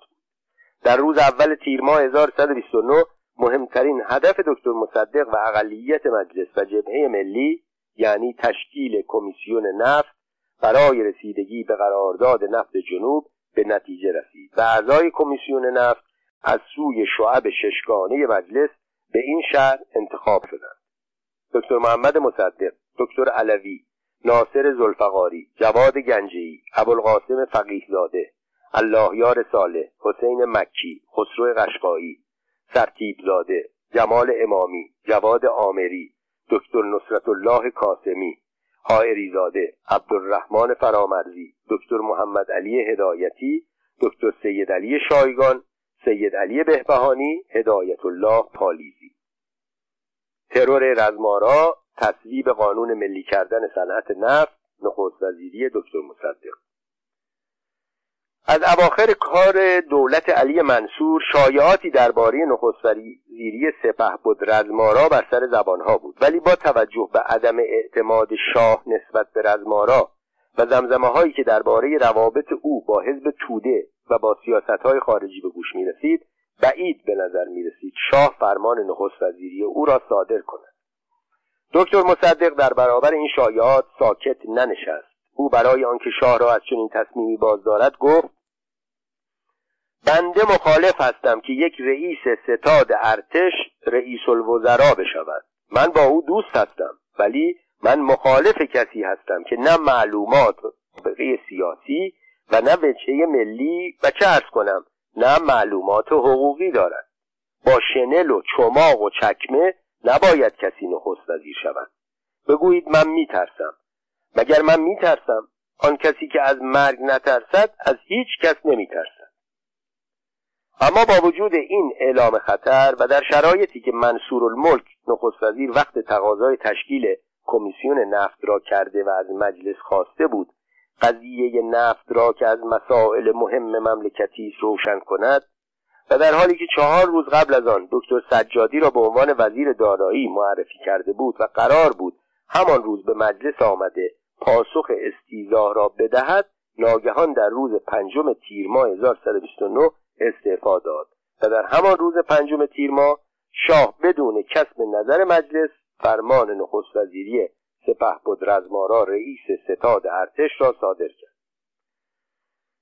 در روز اول تیر ماه 1129 مهمترین هدف دکتر مصدق و اقلیت مجلس و جبهه ملی یعنی تشکیل کمیسیون نفت برای رسیدگی به قرارداد نفت جنوب به نتیجه رسید و اعضای کمیسیون نفت از سوی شعب ششگانه مجلس به این شهر انتخاب شدند. دکتر محمد مصدق دکتر علوی ناصر زلفقاری جواد گنجی ابوالقاسم فقیهزاده اللهیار صالح حسین مکی خسرو قشقایی سرتیبزاده جمال امامی جواد آمری دکتر نصرت الله کاسمی حائری زاده عبدالرحمن فرامرزی دکتر محمد علی هدایتی دکتر سید علی شایگان سید علی بهبهانی هدایت الله پالیزی. ترور رزمارا تصویب قانون ملی کردن صنعت نفت نخست وزیری دکتر مصدق. از اواخر کار دولت علی منصور شایعاتی درباره نخست وزیری سپه بود رزمارا بر سر زبانها بود. ولی با توجه به عدم اعتماد شاه نسبت به رزمارا و زمزمه هایی که درباره روابط او با حزب توده و با سیاست های خارجی به گوش می رسید بعید به نظر می رسید شاه فرمان نخست وزیری او را صادر کند. دکتر مصدق در برابر این شایعات ساکت ننشست. او برای آنکه شاه را از چنین تصمیمی باز دارد گفت بنده مخالف هستم که یک رئیس ستاد ارتش رئیس الوزراء بشود. من با او دوست هستم ولی من مخالف کسی هستم که نه معلومات بقیه سیاسی و نه وجهه ملی و چه ارز کنم نه معلومات حقوقی دارد. با شنل و چماق و چکمه نباید کسی نخست وزیر شود. بگویید من میترسم. مگر من میترسم؟ آن کسی که از مرگ نترسد از هیچ کس نمیترسد. اما با وجود این اعلام خطر و در شرایطی که منصور الملک نخست وزیر وقت تقاضای تشکیل کمیسیون نفت را کرده و از مجلس خواسته بود قضیه نفت را که از مسائل مهم مملکتی روشن کند و در حالی که چهار روز قبل از آن دکتر سجادی را به عنوان وزیر دارایی معرفی کرده بود و قرار بود همان روز به مجلس آمده پاسخ استیزاه را بدهد ناگهان در روز پنجم تیر ماه 1129 استعفا داد. و در همان روز پنجم تیر ماه شاه بدون کسب نظر مجلس فرمان نخست وزیری سپه بود رزمارا رئیس ستاد ارتش را صادر کرد.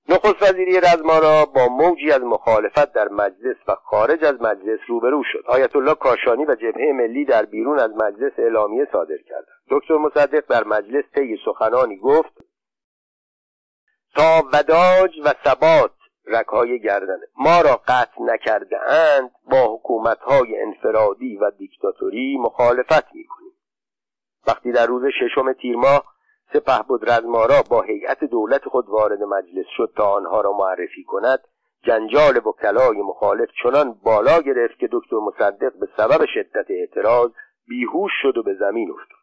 نخست وزیری رزمارا با موجی از مخالفت در مجلس و خارج از مجلس روبرو شد. آیت الله کاشانی و جبهه ملی در بیرون از مجلس اعلامیه صادر کردند. دکتر مصدق در مجلس طی سخنانی گفت تا وداج و ثبات رکهای گردن ما را قطع نکرده اند با حکومت های انفرادی و دیکتاتوری مخالفت می کنیم وقتی در روز ششم تیر ماه سپه بود رزمارا با هیئت دولت خود وارد مجلس شد تا آنها را معرفی کند جنجال وکلای مخالف چنان بالا گرفت که دکتر مصدق به سبب شدت اعتراض بیهوش شد و به زمین افتاد.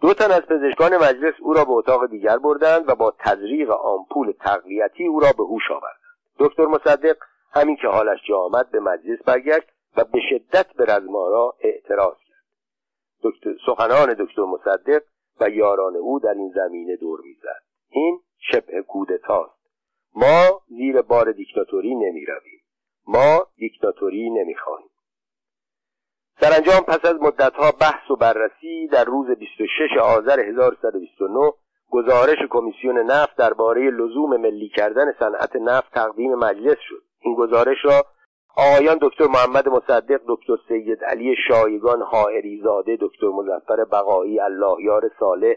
دو تن از پزشکان مجلس او را به اتاق دیگر بردند و با تزریق آمپول تقویتی او را به هوش آوردند. دکتر مصدق همین که حالش جا آمد به مجلس برگشت و به شدت به رزمارا اعتراض کرد. دکتر سخنان دکتر مصدق و یاران او در این زمینه دور می‌زد. این شبه کودتاست. ما زیر بار دیکتاتوری نمی رویم ما دیکتاتوری نمی خواهیم سرانجام پس از مدتها بحث و بررسی در روز 26 آذر 1129 گزارش کمیسیون نفت درباره لزوم ملی کردن صنعت نفت تقدیم مجلس شد. این گزارش را آقایان دکتر محمد مصدق دکتر سید علی شایگان حائری زاده دکتر مظفر بقایی الله یار صالح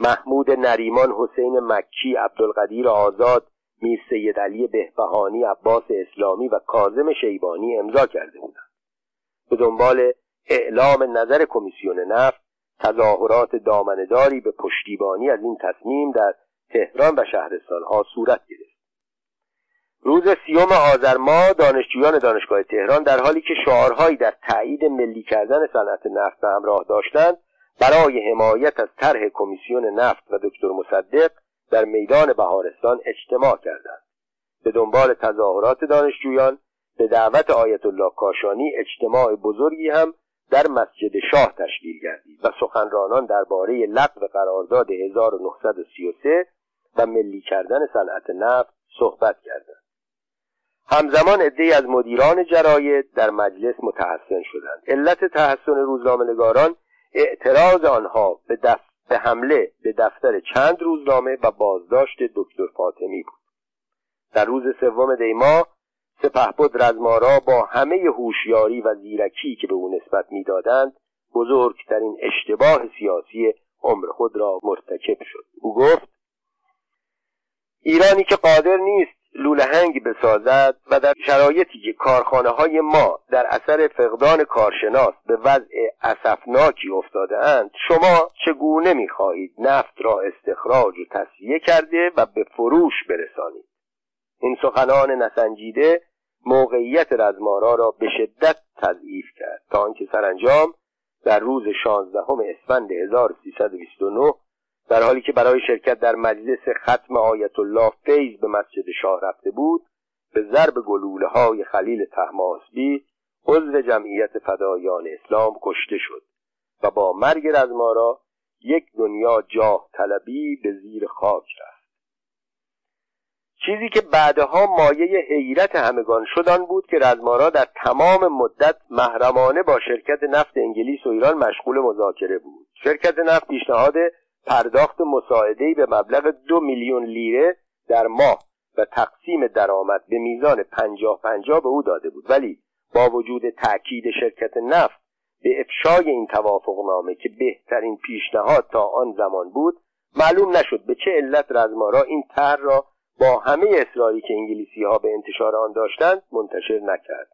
محمود نریمان حسین مکی عبدالقدیر آزاد میر سید علی بهبهانی عباس اسلامی و کاظم شیبانی امضا کرده بودند. به دنبال اعلام نظر کمیسیون نفت تظاهرات دامنداری به پشتیبانی از این تصمیم در تهران و شهرستانها صورت گرفت. روز سیوم آذر ماه دانشجویان دانشگاه تهران در حالی که شعارهایی در تایید ملی کردن صنعت نفت به همراه داشتند برای حمایت از طرح کمیسیون نفت و دکتر مصدق در میدان بهارستان اجتماع کردند. به دنبال تظاهرات دانشجویان به دعوت آیت الله کاشانی اجتماع بزرگی هم در مسجد شاه تشکیل گردید و سخنرانان درباره لغو قرارداد 1933 و ملی کردن صنعت نفت صحبت کردند. همزمان عدهای از مدیران جراید در مجلس متحسن شدند. علت تحسن روزنامهنگاران اعتراض آنها به, دف... به حمله به دفتر چند روزنامه و بازداشت دکتر فاطمی بود. در روز سوم دیما سپهبد رزمارا با همه هوشیاری و زیرکی که به او نسبت می‌دادند بزرگترین اشتباه سیاسی عمر خود را مرتکب شد. او گفت ایرانی که قادر نیست لولهنگ بسازد و در شرایطی که کارخانه های ما در اثر فقدان کارشناس به وضع اسفناکی افتاده اند شما چگونه می‌خواهید نفت را استخراج و تصفیه کرده و به فروش برسانید؟ این سخنان نسنجیده موقعیت رزمارا را به شدت تضعیف کرد تا آنکه سرانجام در روز 16 اسفند 1329 در حالی که برای شرکت در مجلس ختم آیت الله فیض به مسجد شاه رفته بود به ضرب گلوله های خلیل تحماسبی عضو جمعیت فدایان اسلام کشته شد و با مرگ رزمارا یک دنیا جاه طلبی به زیر خاک رفت. چیزی که بعدها مایه حیرت همگان شدن بود که رزمارا در تمام مدت محرمانه با شرکت نفت انگلیس و ایران مشغول مذاکره بود. شرکت نفت پیشنهاد پرداخت مساعدهای به مبلغ دو میلیون لیره در ماه و تقسیم درآمد به میزان پنجاه پنجاه به او داده بود. ولی با وجود تأکید شرکت نفت به افشای این توافق نامه که بهترین پیشنهاد تا آن زمان بود معلوم نشد به چه علت رزمارا این طرح را با همه اصراری که انگلیسی ها به انتشار آن داشتند منتشر نکرد.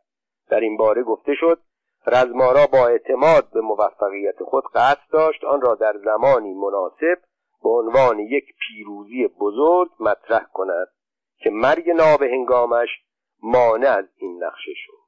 در این باره گفته شد رزمارا با اعتماد به موفقیت خود قصد داشت آن را در زمانی مناسب به عنوان یک پیروزی بزرگ مطرح کند که مرگ ناب هنگامش مانع از این نقشه شد.